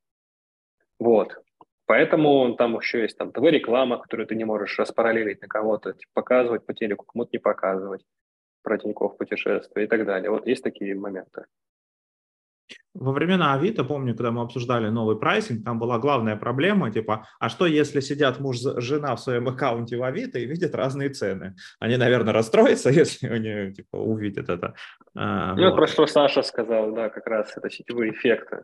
Вот. Поэтому там еще есть там ТВ-реклама, которую ты не можешь распараллелить на кого-то, типа, показывать по телеку, кому-то не показывать про Тинькофф путешествия и так далее. Вот есть такие моменты. Во времена Авито, помню, когда мы обсуждали новый прайсинг, там была главная проблема, типа, а что если сидят муж, жена в своем аккаунте в Авито и видят разные цены? Они, наверное, расстроятся, [LAUGHS] если они типа, увидят это. А, ну, вот. про что Саша сказал, да, как раз это сетевые эффекты.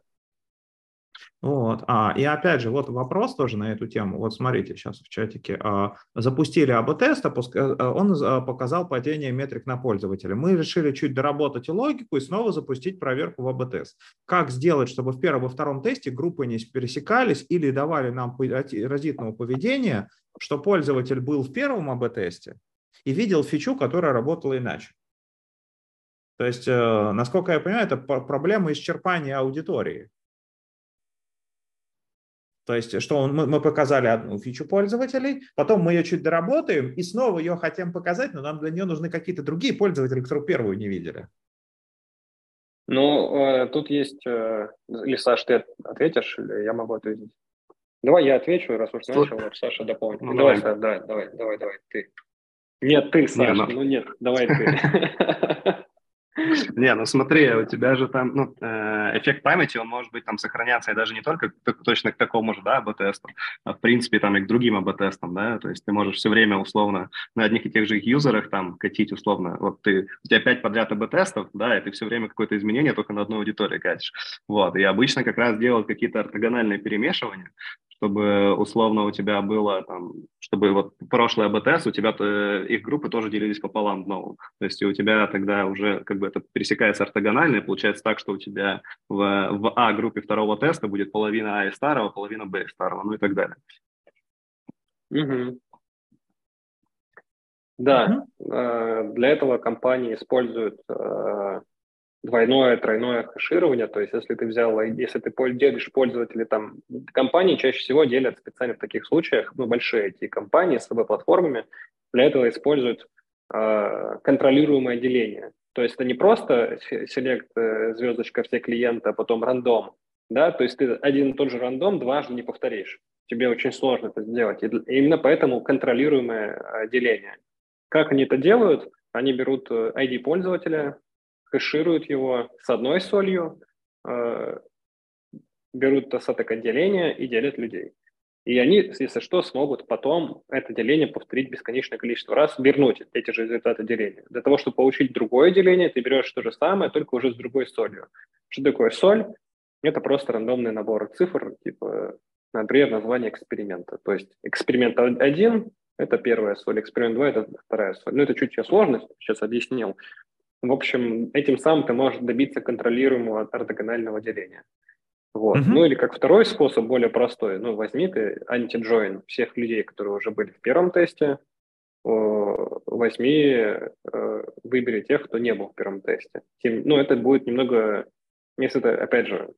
Вот. А, и опять же, вот вопрос тоже на эту тему. Вот смотрите, сейчас в чатике. А, запустили АБ-тест, а а, он а, показал падение метрик на пользователя. Мы решили чуть доработать логику и снова запустить проверку в АБ-тест. Как сделать, чтобы в первом и втором тесте группы не пересекались или давали нам разительного поведения, что пользователь был в первом АБ-тесте и видел фичу, которая работала иначе. То есть, э, насколько я понимаю, это проблема исчерпания аудитории. То есть, что мы, мы показали одну фичу пользователей, потом мы ее чуть доработаем и снова ее хотим показать, но нам для нее нужны какие-то другие пользователи, которые первую не видели. Ну, э, тут есть... Э, или, Саш, ты ответишь, или я могу ответить? Давай я отвечу, раз уж начал, Саша дополнит. Ну, давай, давай, давай, давай, давай, давай, ты. Нет, ты, Саша, не, ну... ну нет, давай ты. [LAUGHS] Не, ну смотри, у тебя же там, ну, э, эффект памяти, он может быть там сохраняться и даже не только точно к такому же, да, АБ-тесту, а в принципе там и к другим АБ-тестам, да, то есть ты можешь все время условно на одних и тех же юзерах там катить условно, вот ты, у тебя пять подряд АБ-тестов, да, и ты все время какое-то изменение только на одной аудитории катишь, вот, и обычно как раз делают какие-то ортогональные перемешивания, чтобы условно у тебя было там, чтобы вот прошлый АБТС, у тебя -то, их группы тоже делились пополам в новом. То есть у тебя тогда уже как бы это пересекается ортогонально, и получается так, что у тебя в, в А группе второго теста будет половина А и старого, половина Б и старого, ну и так далее. Угу. Да, угу. для этого компании используют э, двойное, тройное хэширование, то есть если ты взял, если ты делишь пользователей, там, компании чаще всего делят специально в таких случаях, ну, большие эти компании с веб-платформами, для этого используют э, контролируемое деление. То есть это не просто селект э, звездочка все клиента, а потом рандом, да, то есть ты один и тот же рандом дважды не повторишь. Тебе очень сложно это сделать. И именно поэтому контролируемое э, деление. Как они это делают? Они берут ID э, пользователя, хэшируют его с одной солью, э, берут остаток отделения и делят людей. И они, если что, смогут потом это деление повторить бесконечное количество раз, вернуть эти же результаты деления. Для того, чтобы получить другое деление, ты берешь то же самое, только уже с другой солью. Что такое соль? Это просто рандомный набор цифр, типа, например, название эксперимента. То есть эксперимент один – это первая соль, эксперимент два – это вторая соль. Ну, это чуть чуть сложность, сейчас объяснил. В общем, этим самым ты можешь добиться контролируемого ортогонального деления. Вот. Mm-hmm. Ну или как второй способ, более простой, ну возьми ты антиджойн всех людей, которые уже были в первом тесте, возьми, э, выбери тех, кто не был в первом тесте. Ну это будет немного, если это, опять же,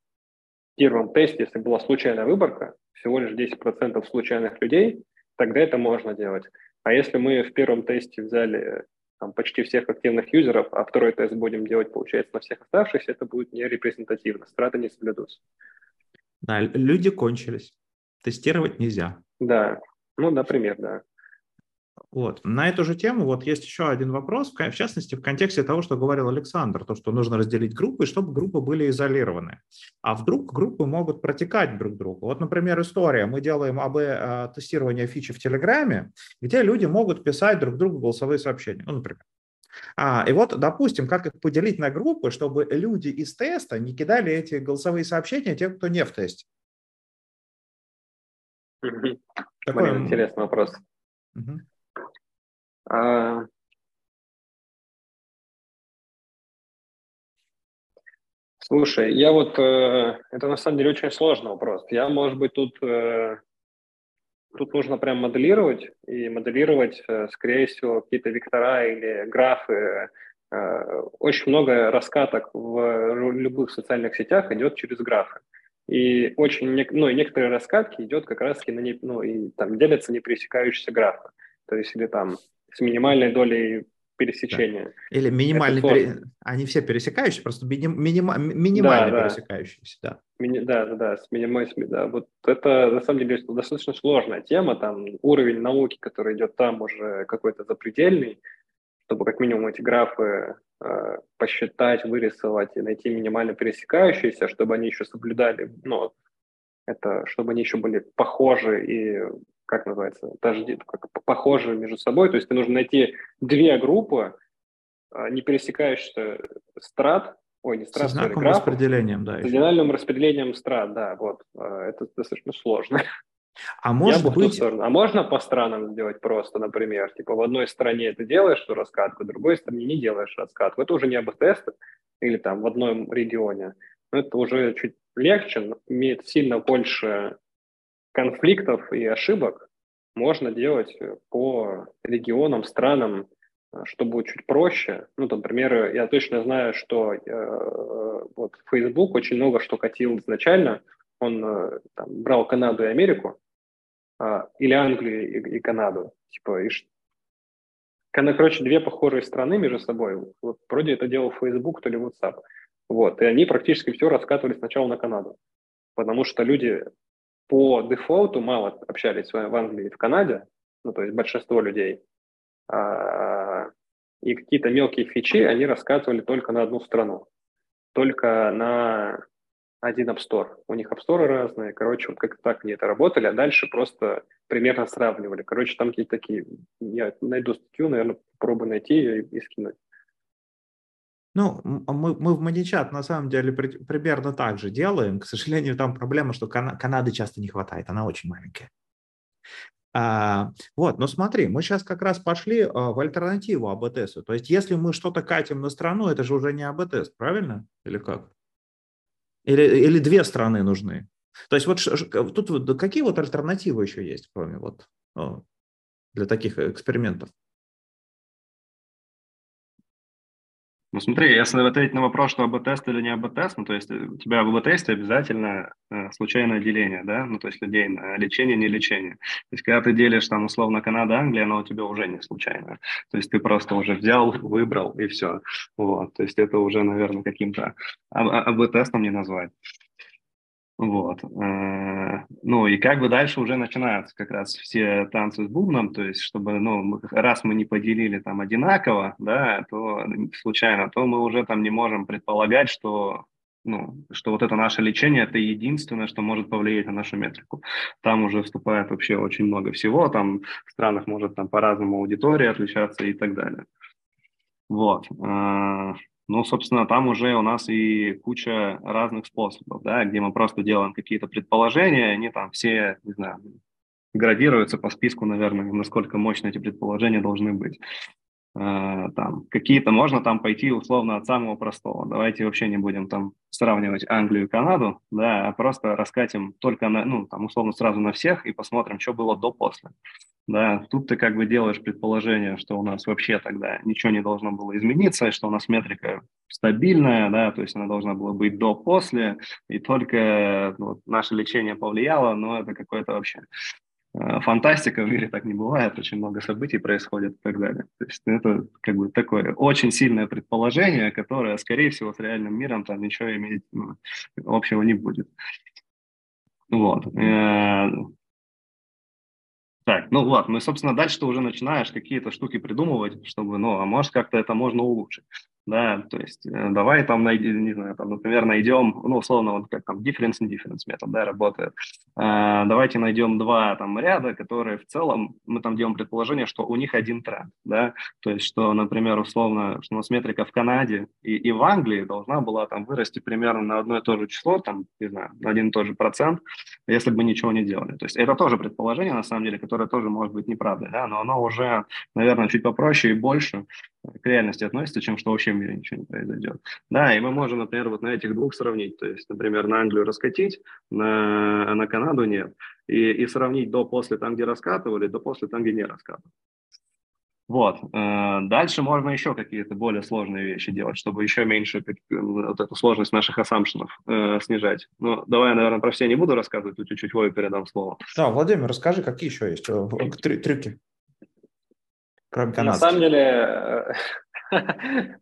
в первом тесте, если была случайная выборка, всего лишь 10% случайных людей, тогда это можно делать. А если мы в первом тесте взяли там, почти всех активных юзеров, а второй тест будем делать, получается, на всех оставшихся, это будет не репрезентативно, страты не соблюдутся. Да, люди кончились. Тестировать нельзя. Да, ну, например, да. Вот. На эту же тему вот есть еще один вопрос, в частности, в контексте того, что говорил Александр, то, что нужно разделить группы, чтобы группы были изолированы. А вдруг группы могут протекать друг другу. Вот, например, история. Мы делаем АБ-тестирование фичи в Телеграме, где люди могут писать друг другу голосовые сообщения. Ну, например. А, и вот, допустим, как их поделить на группы, чтобы люди из теста не кидали эти голосовые сообщения тем, кто не в тесте. Такой интересный вопрос. Угу. А, Слушай, я вот, э, это на самом деле очень сложный вопрос. Я, может быть, тут, э, тут нужно прям моделировать, и моделировать, э, скорее всего, какие-то вектора или графы. Очень много раскаток в любых социальных сетях идет через графы. И очень, ну, и некоторые раскатки идет как раз на не, ну, и там делятся непересекающиеся графы. То есть или там с минимальной долей пересечения. Да. Или минимальный, пере... они все пересекающиеся, просто миним... минима... минимально да, пересекающиеся, да. Мини... Да, да, да, с минимальными, да. Вот это на самом деле достаточно сложная тема, там уровень науки, который идет там, уже какой-то запредельный, чтобы как минимум эти графы э, посчитать, вырисовать и найти минимально пересекающиеся, чтобы они еще соблюдали, ну, это, чтобы они еще были похожи и как называется, даже как похожи между собой. То есть тебе нужно найти две группы, а, не пересекающиеся страт, ой, не страт, с одинаковым распределением, да. С идеальным распределением страт, да, вот. А, это достаточно сложно. А может быть... А можно по странам сделать просто, например, типа в одной стране ты делаешь раскатку, в другой стране не делаешь раскатку. Это уже не АБ-тесты или там в одном регионе. Но это уже чуть легче, имеет сильно больше конфликтов и ошибок можно делать по регионам, странам, э, чтобы будет чуть проще. Ну, там, например, я точно знаю, что э, вот Facebook очень много что катил изначально. Он э, там, брал Канаду и Америку, э, или Англию и, и Канаду. Типа, и, короче, две похожие страны между собой. Вот, вроде это делал Facebook, то ли WhatsApp. Вот, и они практически все раскатывали сначала на Канаду. Потому что люди по дефолту мало общались в Англии и в Канаде, ну, то есть большинство людей. А, и какие-то мелкие фичи они раскатывали только на одну страну, только на один App Store. У них App Store разные, короче, вот как так они это работали, а дальше просто примерно сравнивали. Короче, там какие-то такие, я найду статью, наверное, попробую найти и, и скинуть. Ну, а мы, мы в Маничат на самом деле при, примерно так же делаем. К сожалению, там проблема, что Кана- Канады часто не хватает, она очень маленькая. А, вот, но смотри, мы сейчас как раз пошли а, в альтернативу АБ-тесту. То есть, если мы что-то катим на страну, это же уже не АБ-тест, правильно? Или как? Или, или две страны нужны? То есть, вот тут какие вот альтернативы еще есть, кроме вот для таких экспериментов? Ну смотри, если ответить на вопрос, что АБ-тест или не АБ-тест, ну то есть у тебя в АБ-тесте обязательно э, случайное деление, да, ну то есть людей на лечение, не лечение. То есть когда ты делишь там условно Канада, Англия, оно у тебя уже не случайно. То есть ты просто уже взял, выбрал и все. Вот, то есть это уже, наверное, каким-то АБ-тестом не назвать. Вот. Э, ну и как бы дальше уже начинаются как раз все танцы с бубном, то есть чтобы, ну, раз мы не поделили там одинаково, да, то случайно, то мы уже там не можем предполагать, что ну, что вот это наше лечение – это единственное, что может повлиять на нашу метрику. Там уже вступает вообще очень много всего, там в странах может там по-разному аудитория отличаться и так далее. Вот. Ну, собственно, там уже у нас и куча разных способов, да, где мы просто делаем какие-то предположения, они там все, не знаю, градируются по списку, наверное, насколько мощно эти предположения должны быть. Э, там какие-то можно там пойти условно от самого простого. Давайте вообще не будем там сравнивать Англию и Канаду, да, а просто раскатим только на, ну, там условно сразу на всех и посмотрим, что было до-после. Да, тут ты как бы делаешь предположение, что у нас вообще тогда ничего не должно было измениться, и что у нас метрика стабильная, да, то есть она должна была быть до-после, и только ну, наше лечение повлияло, но это какое-то вообще фантастика в мире так не бывает, очень много событий происходит и так далее. То есть это как бы такое очень сильное предположение, которое, скорее всего, с реальным миром там ничего иметь ну, общего не будет. Вот. Э, так, ну ладно, ну и, собственно, дальше ты уже начинаешь какие-то штуки придумывать, чтобы, ну, а может как-то это можно улучшить да, то есть э, давай там найдем, не знаю, там, например, найдем, ну, условно, вот как там difference and difference метод, да, работает. А, давайте найдем два там ряда, которые в целом, мы там делаем предположение, что у них один тренд, да, то есть что, например, условно, что у нас метрика в Канаде и, и в Англии должна была там вырасти примерно на одно и то же число, там, не знаю, на один и тот же процент, если бы ничего не делали. То есть это тоже предположение, на самом деле, которое тоже может быть неправдой, да, но оно уже, наверное, чуть попроще и больше к реальности относится, чем что вообще в мире ничего не произойдет. Да, и мы можем, например, вот на этих двух сравнить, то есть, например, на Англию раскатить, на, на Канаду нет, и, и сравнить до-после там, где раскатывали, до-после там, где не раскатывали. Вот. Э, дальше можно еще какие-то более сложные вещи делать, чтобы еще меньше вот эту сложность наших ассампшенов э, снижать. Ну, давай, наверное, про все не буду рассказывать, тут чуть-чуть Вове передам слово. Да, Владимир, расскажи, какие еще есть э, трюки? На самом деле, [LAUGHS]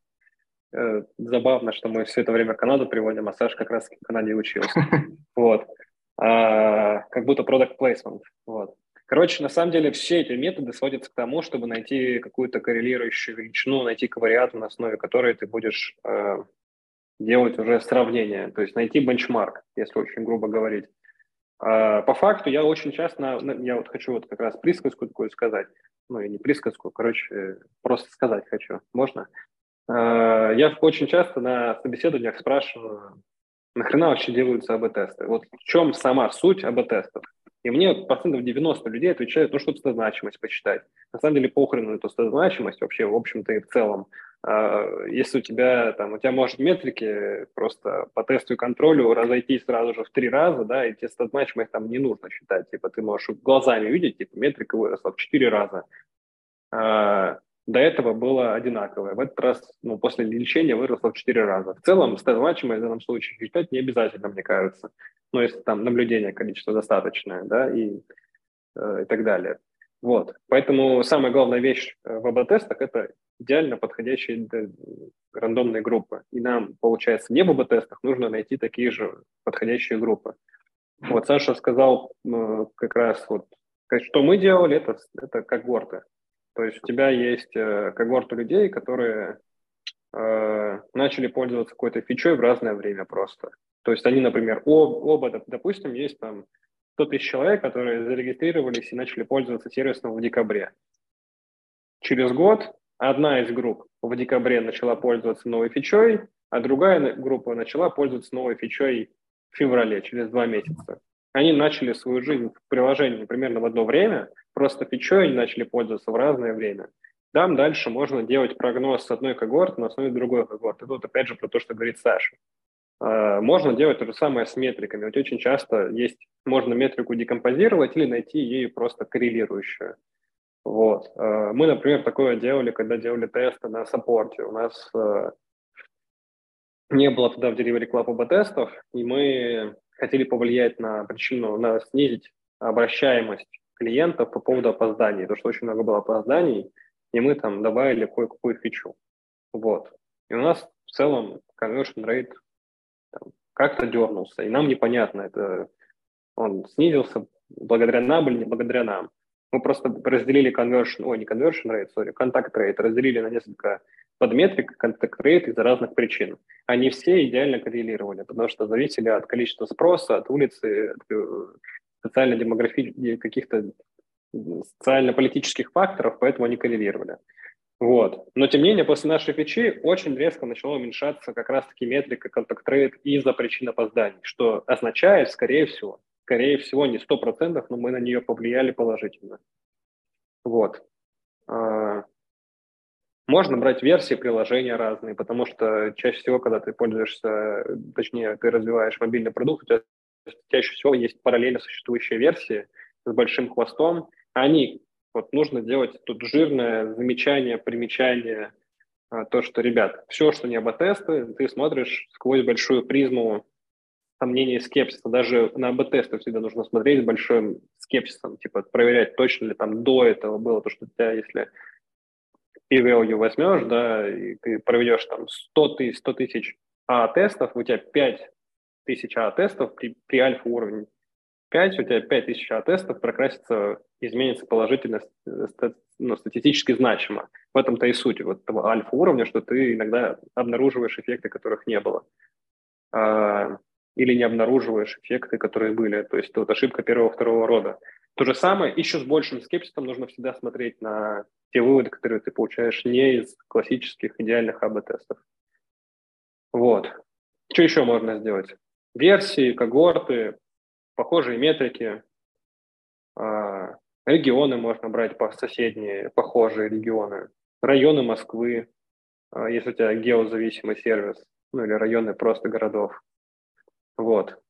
забавно, что мы все это время Канаду приводим, а Саша как раз в Канаде учился. [LAUGHS] Вот. А, как будто product placement. Вот. Короче, на самом деле все эти методы сводятся к тому, чтобы найти какую-то коррелирующую величину, найти ковариату, на основе которой ты будешь э, делать уже сравнение, то есть найти бенчмарк, если очень грубо говорить. А по факту я очень часто, я вот хочу вот как раз присказку такую сказать, ну и не присказку, короче, просто сказать хочу, можно? Э, я очень часто на собеседованиях спрашиваю, нахрена вообще делаются АБ-тесты? Вот в чем сама суть АБ-тестов? И мне процентов 90 людей отвечают, ну, чтобы значимость почитать. На самом деле похрен на эту значимость вообще, в общем-то и в целом. А, если у тебя там, у тебя может метрики просто по тесту и контролю разойтись сразу же в три раза, да, и тебе значимость там не нужно считать. Типа ты можешь глазами видеть, типа метрика выросла в четыре раза. А, до этого было одинаковое. В этот раз, ну, после лечения выросло в 4 раза. В целом, значимость в данном случае считать не обязательно, мне кажется. Ну, если там наблюдение количество достаточное, да, и, э, и так далее. Вот. Поэтому самая главная вещь э, в АБ-тестах – это идеально подходящие рандомные группы. И нам, получается, не в АБ-тестах нужно найти такие же подходящие группы. Вот Саша сказал э, как раз вот, что мы делали, это, это когорты. То есть у тебя есть э, когорта людей, которые э, начали пользоваться какой-то фичой в разное время просто. То есть они, например, об, оба, допустим, есть там 100 тысяч человек, которые зарегистрировались и начали пользоваться сервисом в декабре. Через год одна из групп в декабре начала пользоваться новой фичой, а другая группа начала пользоваться новой фичой в феврале, через два месяца. Они начали свою жизнь в приложении примерно в одно время, просто фичой они начали пользоваться в разное время. Там дальше можно делать прогноз с одной когорты на основе другой когорты. Тут опять же про то, что говорит Саша. А, можно делать то же самое с метриками. Вот очень часто есть, можно метрику декомпозировать или найти ею просто коррелирующую. Вот. А, мы, например, такое делали, когда делали тесты на саппорте. У нас а, не было тогда в Delivery Club тестов, и мы хотели повлиять на причину, на снизить обращаемость клиентов по поводу опозданий, потому что очень много было опозданий, и мы там добавили кое-какую фичу. Вот. И у нас в целом conversion rate там, как-то дернулся, и нам непонятно, это он снизился благодаря нам или не благодаря нам. Мы просто разделили conversion, ой, не conversion rate, sorry, contact rate, разделили на несколько подметрик contact rate из-за разных причин. Они все идеально коррелировали, потому что зависели от количества спроса, от улицы, от э, социально-демографических каких-то социально-политических факторов, поэтому они коррелировали. Вот. Но, тем не менее, после нашей фичи очень резко начала уменьшаться как раз-таки метрика контакт-рейт из-за причин опозданий, что означает, скорее всего, скорее всего, не 100%, но мы на нее повлияли положительно. Вот. А, можно брать версии приложения разные, потому что чаще всего, когда ты пользуешься, точнее, ты развиваешь мобильный продукт, у тебя чаще всего есть параллельно существующие версии с большим хвостом. Они, вот нужно делать тут жирное замечание, примечание, а, то, что, ребят, все, что не АБ-тесты, ты смотришь сквозь большую призму сомнений и скепсиса. Даже на АБ-тесты всегда нужно смотреть с большим скепсисом, типа проверять, точно ли там до этого было то, что у тебя, если p-value возьмешь, да, и ты проведешь там 100 тысяч, 100 тысяч А-тестов, у тебя 5 тысяч А-тестов при, при альфа-уровне 5, у тебя 5 тысяч А-тестов прокрасится, изменится положительно, ну, статистически значимо. В этом-то и суть вот этого альфа-уровня, что ты иногда обнаруживаешь эффекты, которых не было. А, или не обнаруживаешь эффекты, которые были. То есть вот ошибка первого-второго рода. То же самое, еще с большим скепсисом нужно всегда смотреть на те выводы, которые ты получаешь не из классических идеальных АБ-тестов. Вот. Что еще можно сделать? версии, когорты, похожие метрики, а, регионы можно брать по соседние, похожие регионы, районы Москвы, а, если у тебя геозависимый сервис, ну или районы просто городов. Вот.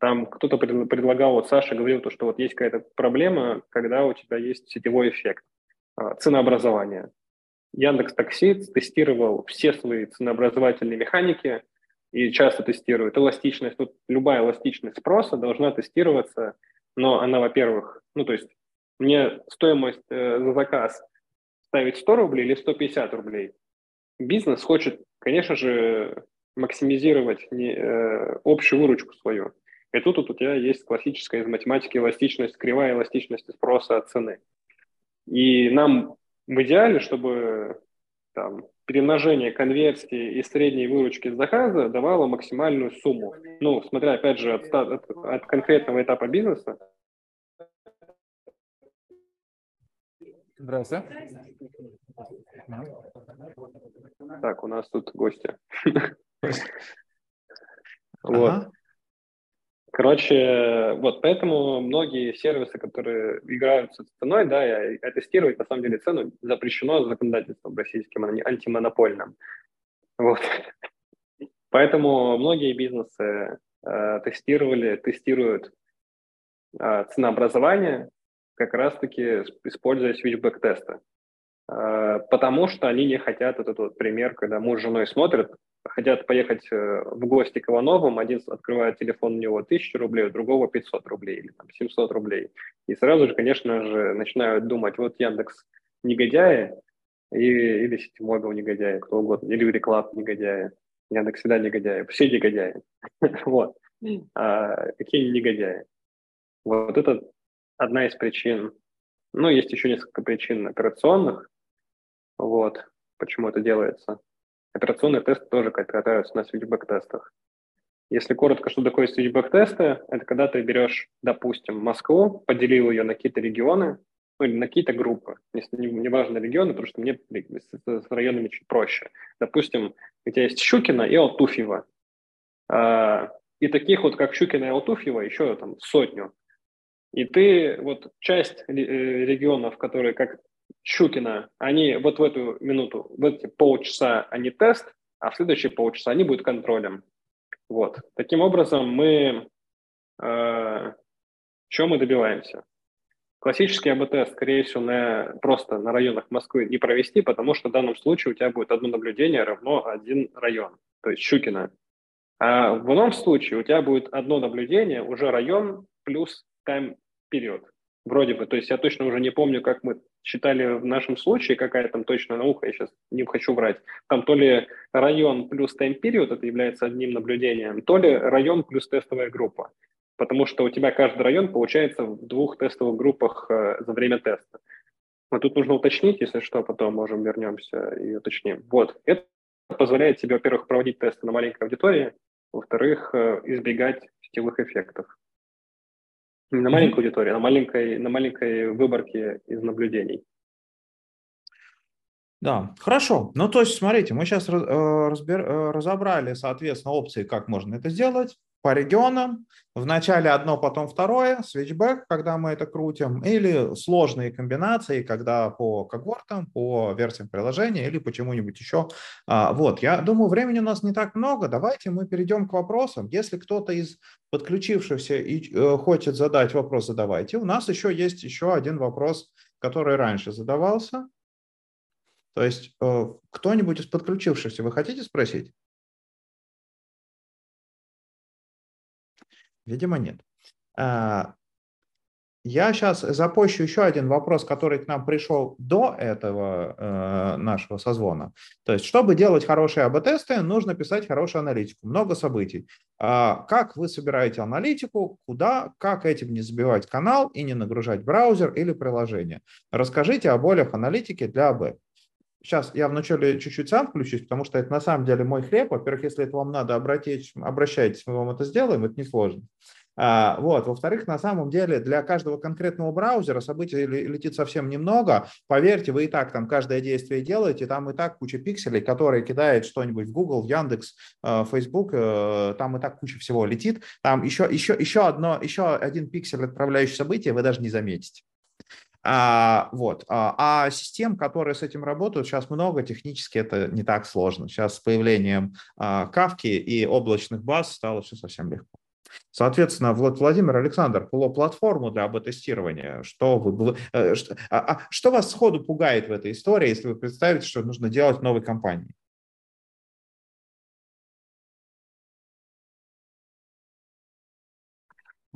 Там кто-то предлагал, вот Саша говорил, то, что вот есть какая-то проблема, когда у тебя есть сетевой эффект, а, ценообразование. Яндекс Такси тестировал все свои ценообразовательные механики и часто тестирует эластичность. Тут любая эластичность спроса должна тестироваться, но она, во-первых, ну то есть мне стоимость э, за заказ ставить 100 рублей или 150 рублей. Бизнес хочет, конечно же, максимизировать не, э, общую выручку свою. И тут, тут у тебя есть классическая из математики эластичность, кривая эластичности спроса от цены. И нам в идеале, чтобы там, перемножение конверсии и средней выручки с заказа давало максимальную сумму. Ну, смотря, опять же, от, от, от конкретного этапа бизнеса. Здравствуйте. Так, у нас тут гости. Вот. Короче, вот поэтому многие сервисы, которые играют с ценой, да, и тестировать на самом деле цену запрещено законодательством российским, антимонопольным. Вот. Поэтому многие бизнесы э, тестировали, тестируют э, ценообразование как раз-таки используя свитчбэк-тесты. Э, потому что они не хотят, вот этот вот пример, когда муж с женой смотрят, хотят поехать э, в гости к Ивановым, один открывает телефон, у него 1000 рублей, у другого 500 рублей или там, 700 рублей. И сразу же, конечно же, начинают думать, вот Яндекс негодяи, и, или Ситимобил негодяи, кто угодно, или Реклад негодяи. Яндекс всегда негодяи, все негодяи. [LAUGHS] вот. А, какие негодяи? Вот это одна из причин. Ну, есть еще несколько причин операционных, вот, почему это делается. Операционные тесты тоже катаются на свитчбэк-тестах. Если коротко, что такое свитчбэк-тесты, это когда ты берешь, допустим, Москву, поделил ее на какие-то регионы, ну, или на какие-то группы, если не, не важно регионы, потому что мне с, с районами чуть проще. Допустим, у тебя есть Щукина и Алтуфьево. А, и таких вот, как Щукина и Алтуфьево, еще там сотню. И ты вот часть э, регионов, которые как Щукина, они вот в эту минуту, в эти полчаса они тест, а в следующие полчаса они будут контролем. Вот. Таким образом, мы э, чем мы добиваемся? Классический АБ-тест, скорее всего, на, просто на районах Москвы не провести, потому что в данном случае у тебя будет одно наблюдение равно один район, то есть Щукина. А в ином случае у тебя будет одно наблюдение, уже район плюс тайм-период. Вроде бы, то есть я точно уже не помню, как мы считали в нашем случае, какая там точно наука, я сейчас не хочу врать. Там то ли район плюс тайм-период, это является одним наблюдением, то ли район плюс тестовая группа. Потому что у тебя каждый район получается в двух тестовых группах э, за время теста. Но тут нужно уточнить, если что, потом можем вернемся и уточним. Вот, это позволяет тебе, во-первых, проводить тесты на маленькой аудитории, во-вторых, э, избегать сетевых эффектов. Не на маленькой аудитории, а на маленькой, на маленькой выборке из наблюдений. Да, хорошо. Ну, то есть, смотрите, мы сейчас э, разбер, э, разобрали, соответственно, опции, как можно это сделать по регионам. Вначале одно, потом второе, свитчбэк, когда мы это крутим, или сложные комбинации, когда по когортам, по версиям приложения или почему-нибудь еще. А, вот, я думаю, времени у нас не так много. Давайте мы перейдем к вопросам. Если кто-то из подключившихся и э, хочет задать вопрос, задавайте. У нас еще есть еще один вопрос, который раньше задавался. То есть э, кто-нибудь из подключившихся, вы хотите спросить? Видимо, нет. А, я сейчас запущу еще один вопрос, который к нам пришел до этого э, нашего созвона. То есть, чтобы делать хорошие АБ-тесты, нужно писать хорошую аналитику. Много событий. А как вы собираете аналитику, куда, как этим не забивать канал и не нагружать браузер или приложение. Расскажите о болях аналитики для АБ. Сейчас я вначале чуть-чуть сам включусь, потому что это на самом деле мой хлеб. Во-первых, если это вам надо, обратить, обращайтесь, мы вам это сделаем, это несложно. А, вот. Во-вторых, на самом деле для каждого конкретного браузера событий летит совсем немного. Поверьте, вы и так там каждое действие делаете, там и так куча пикселей, которые кидает что-нибудь в Google, в Яндекс, в э, Facebook, э, там и так куча всего летит. Там еще, еще, еще, одно, еще один пиксель отправляющий событие вы даже не заметите. А, вот. А, а систем, которые с этим работают, сейчас много, технически это не так сложно. Сейчас с появлением а, кавки и облачных баз стало все совсем легко. Соответственно, Влад Владимир Александр, платформу для АБ-тестирования, что, вы, э, что, а, а, что вас сходу пугает в этой истории, если вы представите, что нужно делать новой компании?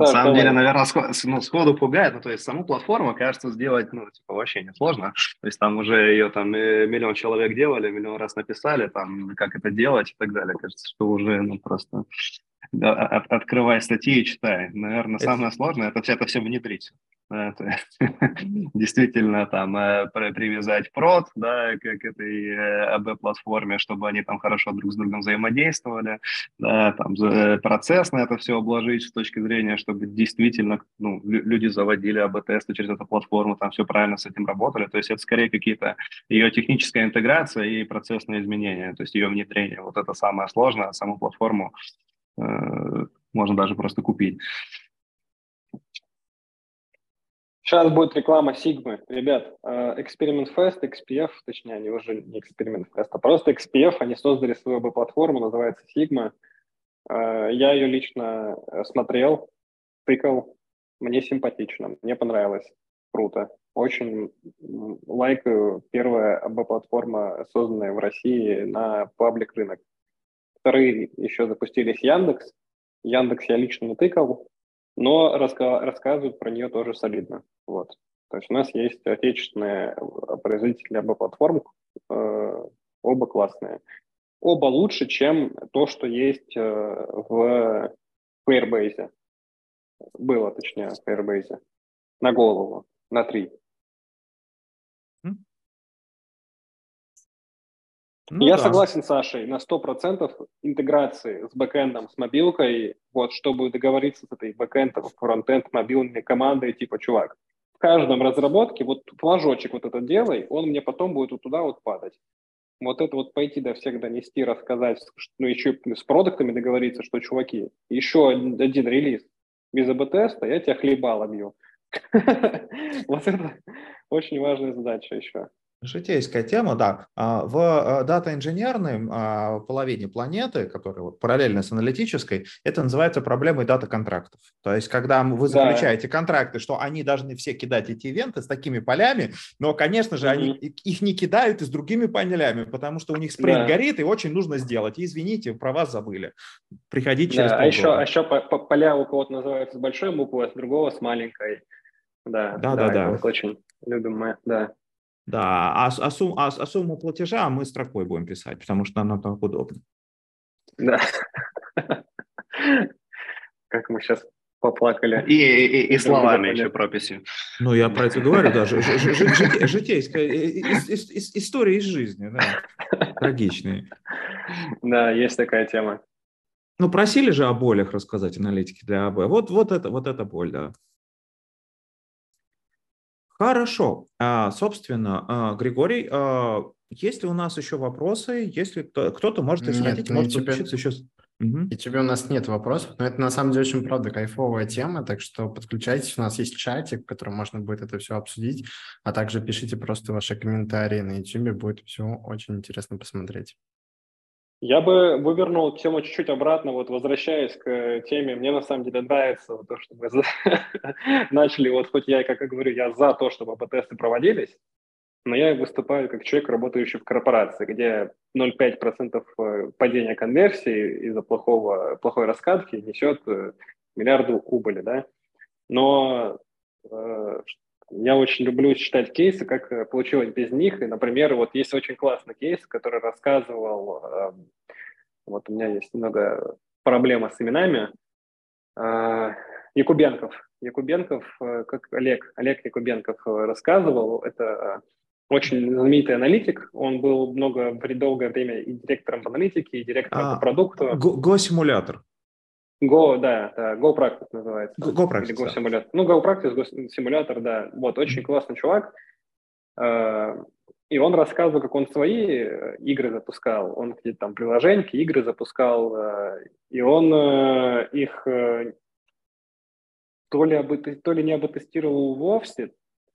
На самом давай. деле, наверное, сходу, ну, сходу пугает. Ну, то есть саму платформу, кажется, сделать, ну, типа, вообще несложно. То есть там уже ее там э, миллион человек делали, миллион раз написали, там, как это делать и так далее. Кажется, что уже, ну, просто от, открывай статьи и читай. Наверное, это... самое сложное это все это все внедрить. Это, [LAUGHS] действительно там э, привязать прод, да, к, к этой э, АБ-платформе, чтобы они там хорошо друг с другом взаимодействовали, да, там э, процесс на это все обложить с точки зрения, чтобы действительно ну, люди заводили АБ-тесты через эту платформу, там все правильно с этим работали. То есть это скорее какие-то ее техническая интеграция и процессные изменения, то есть ее внедрение. Вот это самое сложное, саму платформу Э, можно даже просто купить. Сейчас будет реклама Сигмы. Ребят, Experiment Fest, XPF, точнее, они уже не Experiment Fest, а просто XPF, они создали свою платформу, называется Sigma. Э, я ее лично смотрел, тыкал, мне симпатично, мне понравилось, круто. Очень лайкаю первая АБ-платформа, созданная в России на паблик рынок. Вторые еще запустились Яндекс. Яндекс я лично не тыкал, но раска- рассказывают про нее тоже солидно. Вот. То есть у нас есть отечественные производители оба платформ, э, оба классные. Оба лучше, чем то, что есть э, в Firebase. Было, точнее, в Firebase. На голову, на три. Ну, Я да. согласен с Сашей на 100% интеграции с бэкэндом, с мобилкой, вот, чтобы договориться с этой бэкэндом, фронтенд, мобильной командой, типа, чувак, в каждом разработке вот флажочек вот этот делай, он мне потом будет вот туда вот падать. Вот это вот пойти до всех донести, рассказать, ну еще с продуктами договориться, что, чуваки, еще один релиз без АБ-теста, я тебя хлебало бью. [LAUGHS] Вот это очень важная задача еще. Житейская тема, да. А, в дата-инженерной а, половине планеты, которая вот параллельно с аналитической, это называется проблемой дата-контрактов. То есть, когда вы заключаете да. контракты, что они должны все кидать эти ивенты с такими полями, но, конечно же, mm-hmm. они их не кидают и с другими полями, потому что у них спринт да. горит, и очень нужно сделать. И, извините, про вас забыли. Приходить через да, а еще, а еще поля у кого-то называются с большой буквы, а с другого с маленькой. Да, да, да. да, да. очень любимая, да. Да, а, а, сум, а, а сумму платежа мы строкой будем писать, потому что нам так удобно. Да. [LAUGHS] Как мы сейчас поплакали. И, и, и словами еще прописью. Ну, я про это говорю, да, житейская история из жизни, да, трагичные. Да, есть такая тема. Ну, просили же о болях рассказать аналитики для АБ. Вот, вот, это, вот это боль, да. Хорошо. А, собственно, а, Григорий, а, есть ли у нас еще вопросы? Если кто-то может, если нет, хотите, может тебе... подключиться еще. Угу. И тебе у нас нет вопросов, но это на самом деле очень, правда, кайфовая тема, так что подключайтесь, у нас есть чатик, в котором можно будет это все обсудить, а также пишите просто ваши комментарии на YouTube, будет все очень интересно посмотреть. Я бы вывернул тему чуть-чуть обратно, вот возвращаясь к теме, мне на самом деле нравится то, что мы [LAUGHS] начали, вот хоть я, как я говорю, я за то, чтобы АП-тесты проводились, но я выступаю как человек, работающий в корпорации, где 0,5% э, падения конверсии из-за плохого, плохой раскатки несет э, миллиарду убыли, да. Но э, я очень люблю читать кейсы, как э, получилось без них. И, например, вот есть очень классный кейс, который рассказывал, э, вот у меня есть немного проблема с именами, э, Якубенков. Якубенков, э, как Олег, Олег Якубенков рассказывал, это очень знаменитый аналитик. Он был много, долгое время и директором аналитики, и директором а, по продукту. Го-симулятор. Go, да, да, Go Practice называется. Go Practice, Или Go Simulator. Ну, Go Practice, Go Simulator, да. Вот, очень классный чувак. Э, и он рассказывал, как он свои э, игры запускал. Он какие-то там приложения, игры запускал. Э, и он их то ли, об, то ли не обтестировал вовсе,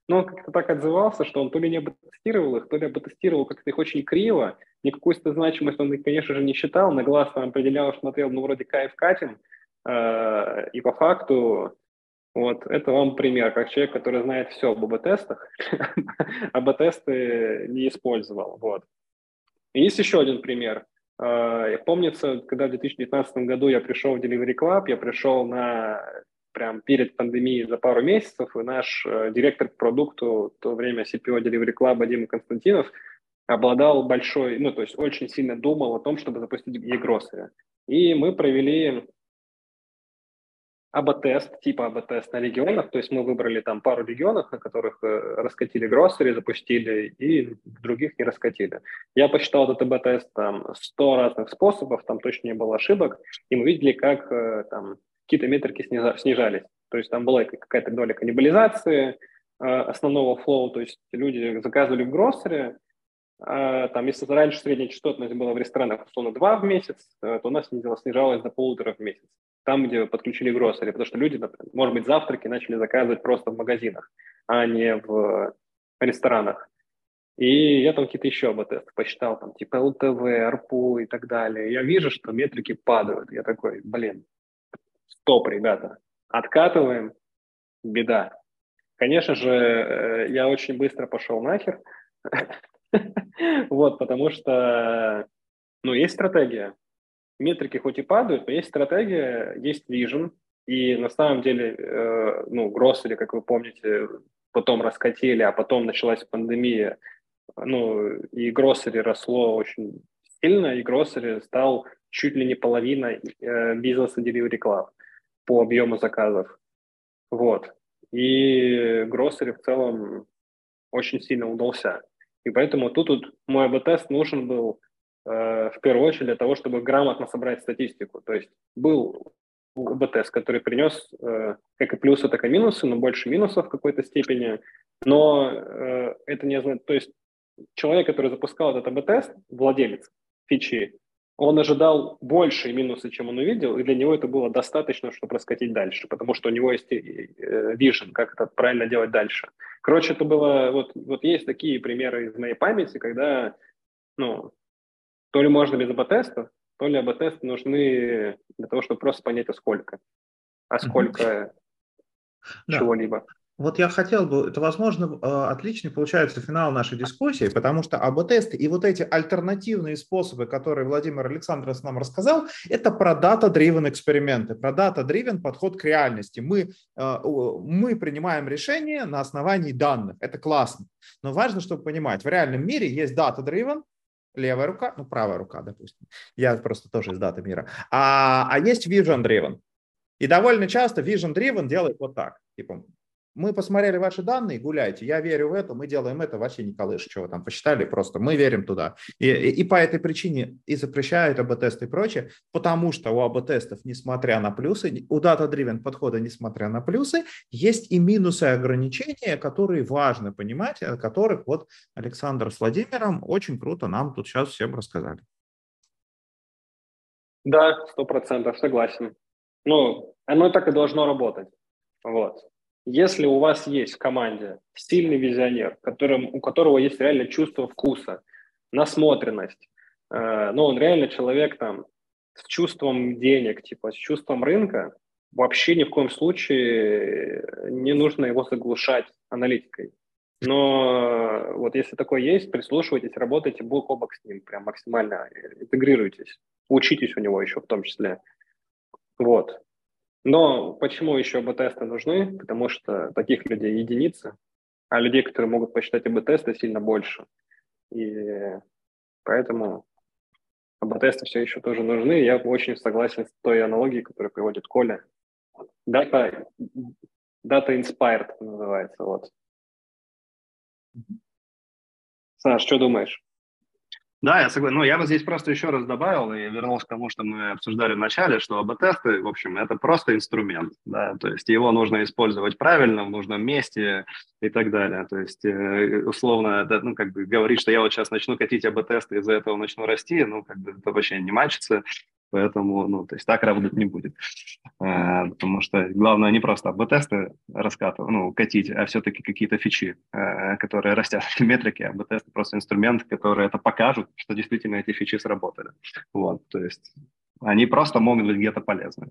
но он как-то так отзывался, что он то ли не обтестировал их, то ли обтестировал как-то их очень криво. Никакую значимость он, конечно же, не считал, на глаз там определял, смотрел, ну, вроде кайф катим, э, и по факту вот, это вам пример, как человек, который знает все об АБ-тестах, АБ-тесты [LAUGHS] не использовал. Вот. И есть еще один пример. Э, помнится, когда в 2019 году я пришел в Delivery Club, я пришел на прям перед пандемией за пару месяцев, и наш э, директор по продукту, в то время CPO Delivery Club Дима Константинов, обладал большой, ну, то есть очень сильно думал о том, чтобы запустить e-grocery. И мы провели АБ-тест, типа АБ-тест на регионах, то есть мы выбрали там пару регионов, на которых э, раскатили гроссери, запустили, и других не раскатили. Я посчитал этот АБ-тест там 100 разных способов, там точно не было ошибок, и мы видели, как э, там какие-то метрики снижались. То есть там была какая-то доля каннибализации э, основного флоу, то есть люди заказывали в гроссере, э, там, если раньше средняя частотность была в ресторанах условно 2 в месяц, э, то у нас снижалась, до полутора в месяц. Там, где подключили гроссери, потому что люди, может быть, завтраки начали заказывать просто в магазинах, а не в ресторанах. И я там какие-то еще АБ-тесты посчитал, там, типа ЛТВ, АРПУ и так далее. Я вижу, что метрики падают. Я такой, блин, стоп, ребята, откатываем, беда. Конечно же, э, я очень быстро пошел нахер, [LAUGHS] вот, потому что, ну, есть стратегия. Метрики хоть и падают, но есть стратегия, есть vision, и на самом деле, э, ну, Гроссери, как вы помните, потом раскатили, а потом началась пандемия, ну, и Гроссери росло очень сильно, и Гроссери стал чуть ли не половина э, бизнеса Delivery Club по объему заказов. Вот. И Гроссери в целом очень сильно удался. И поэтому тут, тут мой АБ-тест нужен был э, в первую очередь для того, чтобы грамотно собрать статистику. То есть был АБ-тест, который принес э, как и плюсы, так и минусы, но больше минусов в какой-то степени. Но э, это не означает... То есть человек, который запускал этот АБ-тест, владелец фичи, он ожидал больше минусы, чем он увидел, и для него это было достаточно, чтобы раскатить дальше, потому что у него есть вижен, как это правильно делать дальше. Короче, это было, вот, вот есть такие примеры из моей памяти, когда, ну, то ли можно без АБ-тестов, то ли АБ-тесты нужны для того, чтобы просто понять, а сколько, а сколько mm-hmm. чего-либо. Вот я хотел бы, это, возможно, а, отличный получается финал нашей дискуссии, потому что АБ-тесты и вот эти альтернативные способы, которые Владимир Александрович нам рассказал, это про дата-дривен эксперименты, про дата-дривен подход к реальности. Мы, а, мы принимаем решения на основании данных, это классно. Но важно, чтобы понимать, в реальном мире есть дата-дривен, левая рука, ну правая рука, допустим. Я просто тоже из даты мира. А, а есть vision-driven. И довольно часто vision-driven делает вот так. Типа, мы посмотрели ваши данные, гуляйте, я верю в это, мы делаем это, не колыш, что вы там посчитали, просто мы верим туда. И, и, и по этой причине и запрещают АБ-тесты и прочее, потому что у АБ-тестов, несмотря на плюсы, у дата-дривен подхода, несмотря на плюсы, есть и минусы и ограничения, которые важно понимать, о которых вот Александр с Владимиром очень круто нам тут сейчас всем рассказали. Да, сто процентов согласен. Ну, оно так и должно работать. Вот. Если у вас есть в команде сильный визионер, которым, у которого есть реально чувство вкуса, насмотренность, э, ну, он реально человек там с чувством денег, типа с чувством рынка, вообще ни в коем случае не нужно его заглушать аналитикой. Но вот если такое есть, прислушивайтесь, работайте бок о бок с ним, прям максимально интегрируйтесь, учитесь у него еще в том числе. Вот. Но почему еще АБ-тесты нужны? Потому что таких людей единицы, а людей, которые могут посчитать АБ-тесты, сильно больше. И поэтому АБ-тесты все еще тоже нужны. Я очень согласен с той аналогией, которую приводит Коля. Data, data inspired называется. Вот. Саш, что думаешь? Да, я согласен. Ну, я бы здесь просто еще раз добавил и вернулся к тому, что мы обсуждали в начале, что АБ-тесты, в общем, это просто инструмент, да, то есть его нужно использовать правильно, в нужном месте и так далее. То есть, э, условно, это, ну, как бы говорить, что я вот сейчас начну катить АБ-тесты, из-за этого начну расти, ну, как бы это вообще не мачится. Поэтому, ну, то есть так работать не будет. А, потому что главное не просто АБ-тесты раскатывать, ну, катить, а все-таки какие-то фичи, а, которые растят в метрике. АБ-тесты просто инструмент, который это покажут, что действительно эти фичи сработали. Вот, то есть они просто могут быть где-то полезны.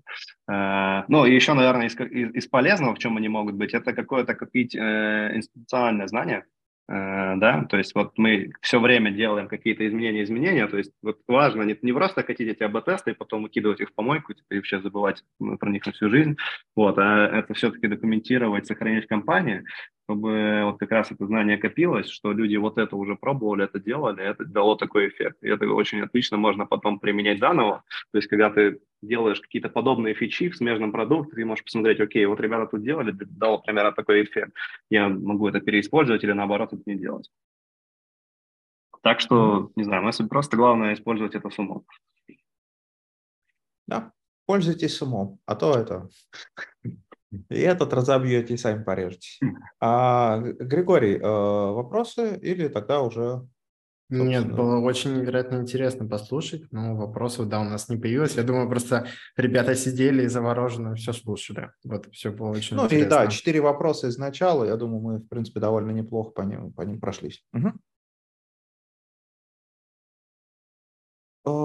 А, ну, и еще, наверное, из, из полезного, в чем они могут быть, это какое-то копить э, институциональное знание, Э, да, то есть вот мы все время делаем какие-то изменения, изменения, то есть вот важно не, не просто катить эти АБ-тесты и потом выкидывать их в помойку, типа, и вообще забывать про них на всю жизнь, вот, а это все-таки документировать, сохранять в компании, чтобы вот как раз это знание копилось, что люди вот это уже пробовали, это делали, это дало такой эффект. И это очень отлично можно потом применять заново. То есть, когда ты делаешь какие-то подобные фичи в смежном продукте, ты можешь посмотреть, окей, вот ребята тут делали, дало примерно такой эффект. Я могу это переиспользовать или наоборот это не делать. Так что, не знаю, мысль просто главное использовать это с умом. Да, пользуйтесь умом, а то это и этот разобьете и сами порежете. Хм. А, Григорий, э, вопросы или тогда уже... Собственно... Нет, было очень невероятно интересно послушать, но вопросов, да, у нас не появилось. Я думаю, просто ребята сидели и завороженно все слушали. Вот, все было очень ну, интересно. Ну и да, четыре вопроса изначала, я думаю, мы, в принципе, довольно неплохо по ним, по ним прошлись. Угу.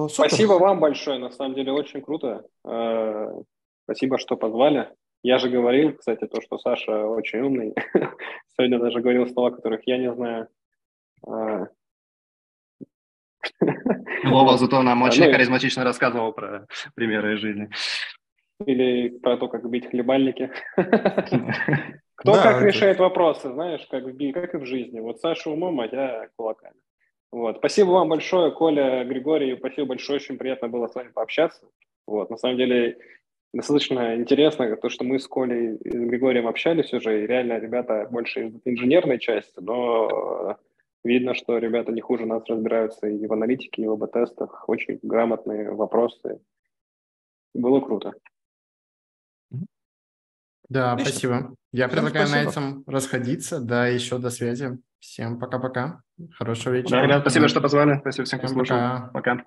Спасибо вам большое, на самом деле очень круто. Э, спасибо, что позвали. Я же говорил, кстати, то, что Саша очень умный. [LAUGHS] Сегодня даже говорил слова, которых я не знаю. [LAUGHS] Вова зато нам очень ну, харизматично рассказывал про примеры из жизни. Или про то, как бить хлебальники. [LAUGHS] Кто как решает вопросы, знаешь, как в, как и в жизни. Вот Саша умом, а я кулаками. Вот. Спасибо вам большое, Коля, Григорий, спасибо большое, очень приятно было с вами пообщаться. Вот. На самом деле, достаточно интересно, то, что мы с Колей и с Григорием общались уже, и реально ребята больше из инженерной части, но видно, что ребята не хуже нас разбираются и в аналитике, и в АБ-тестах, очень грамотные вопросы. Было круто. Да, Отлично. спасибо. Я Всем предлагаю спасибо. на этом расходиться. Да, еще до связи. Всем пока-пока. Хорошего вечера. Да, ребят, спасибо, что позвали. Спасибо всем, кто слушал. Пока. пока.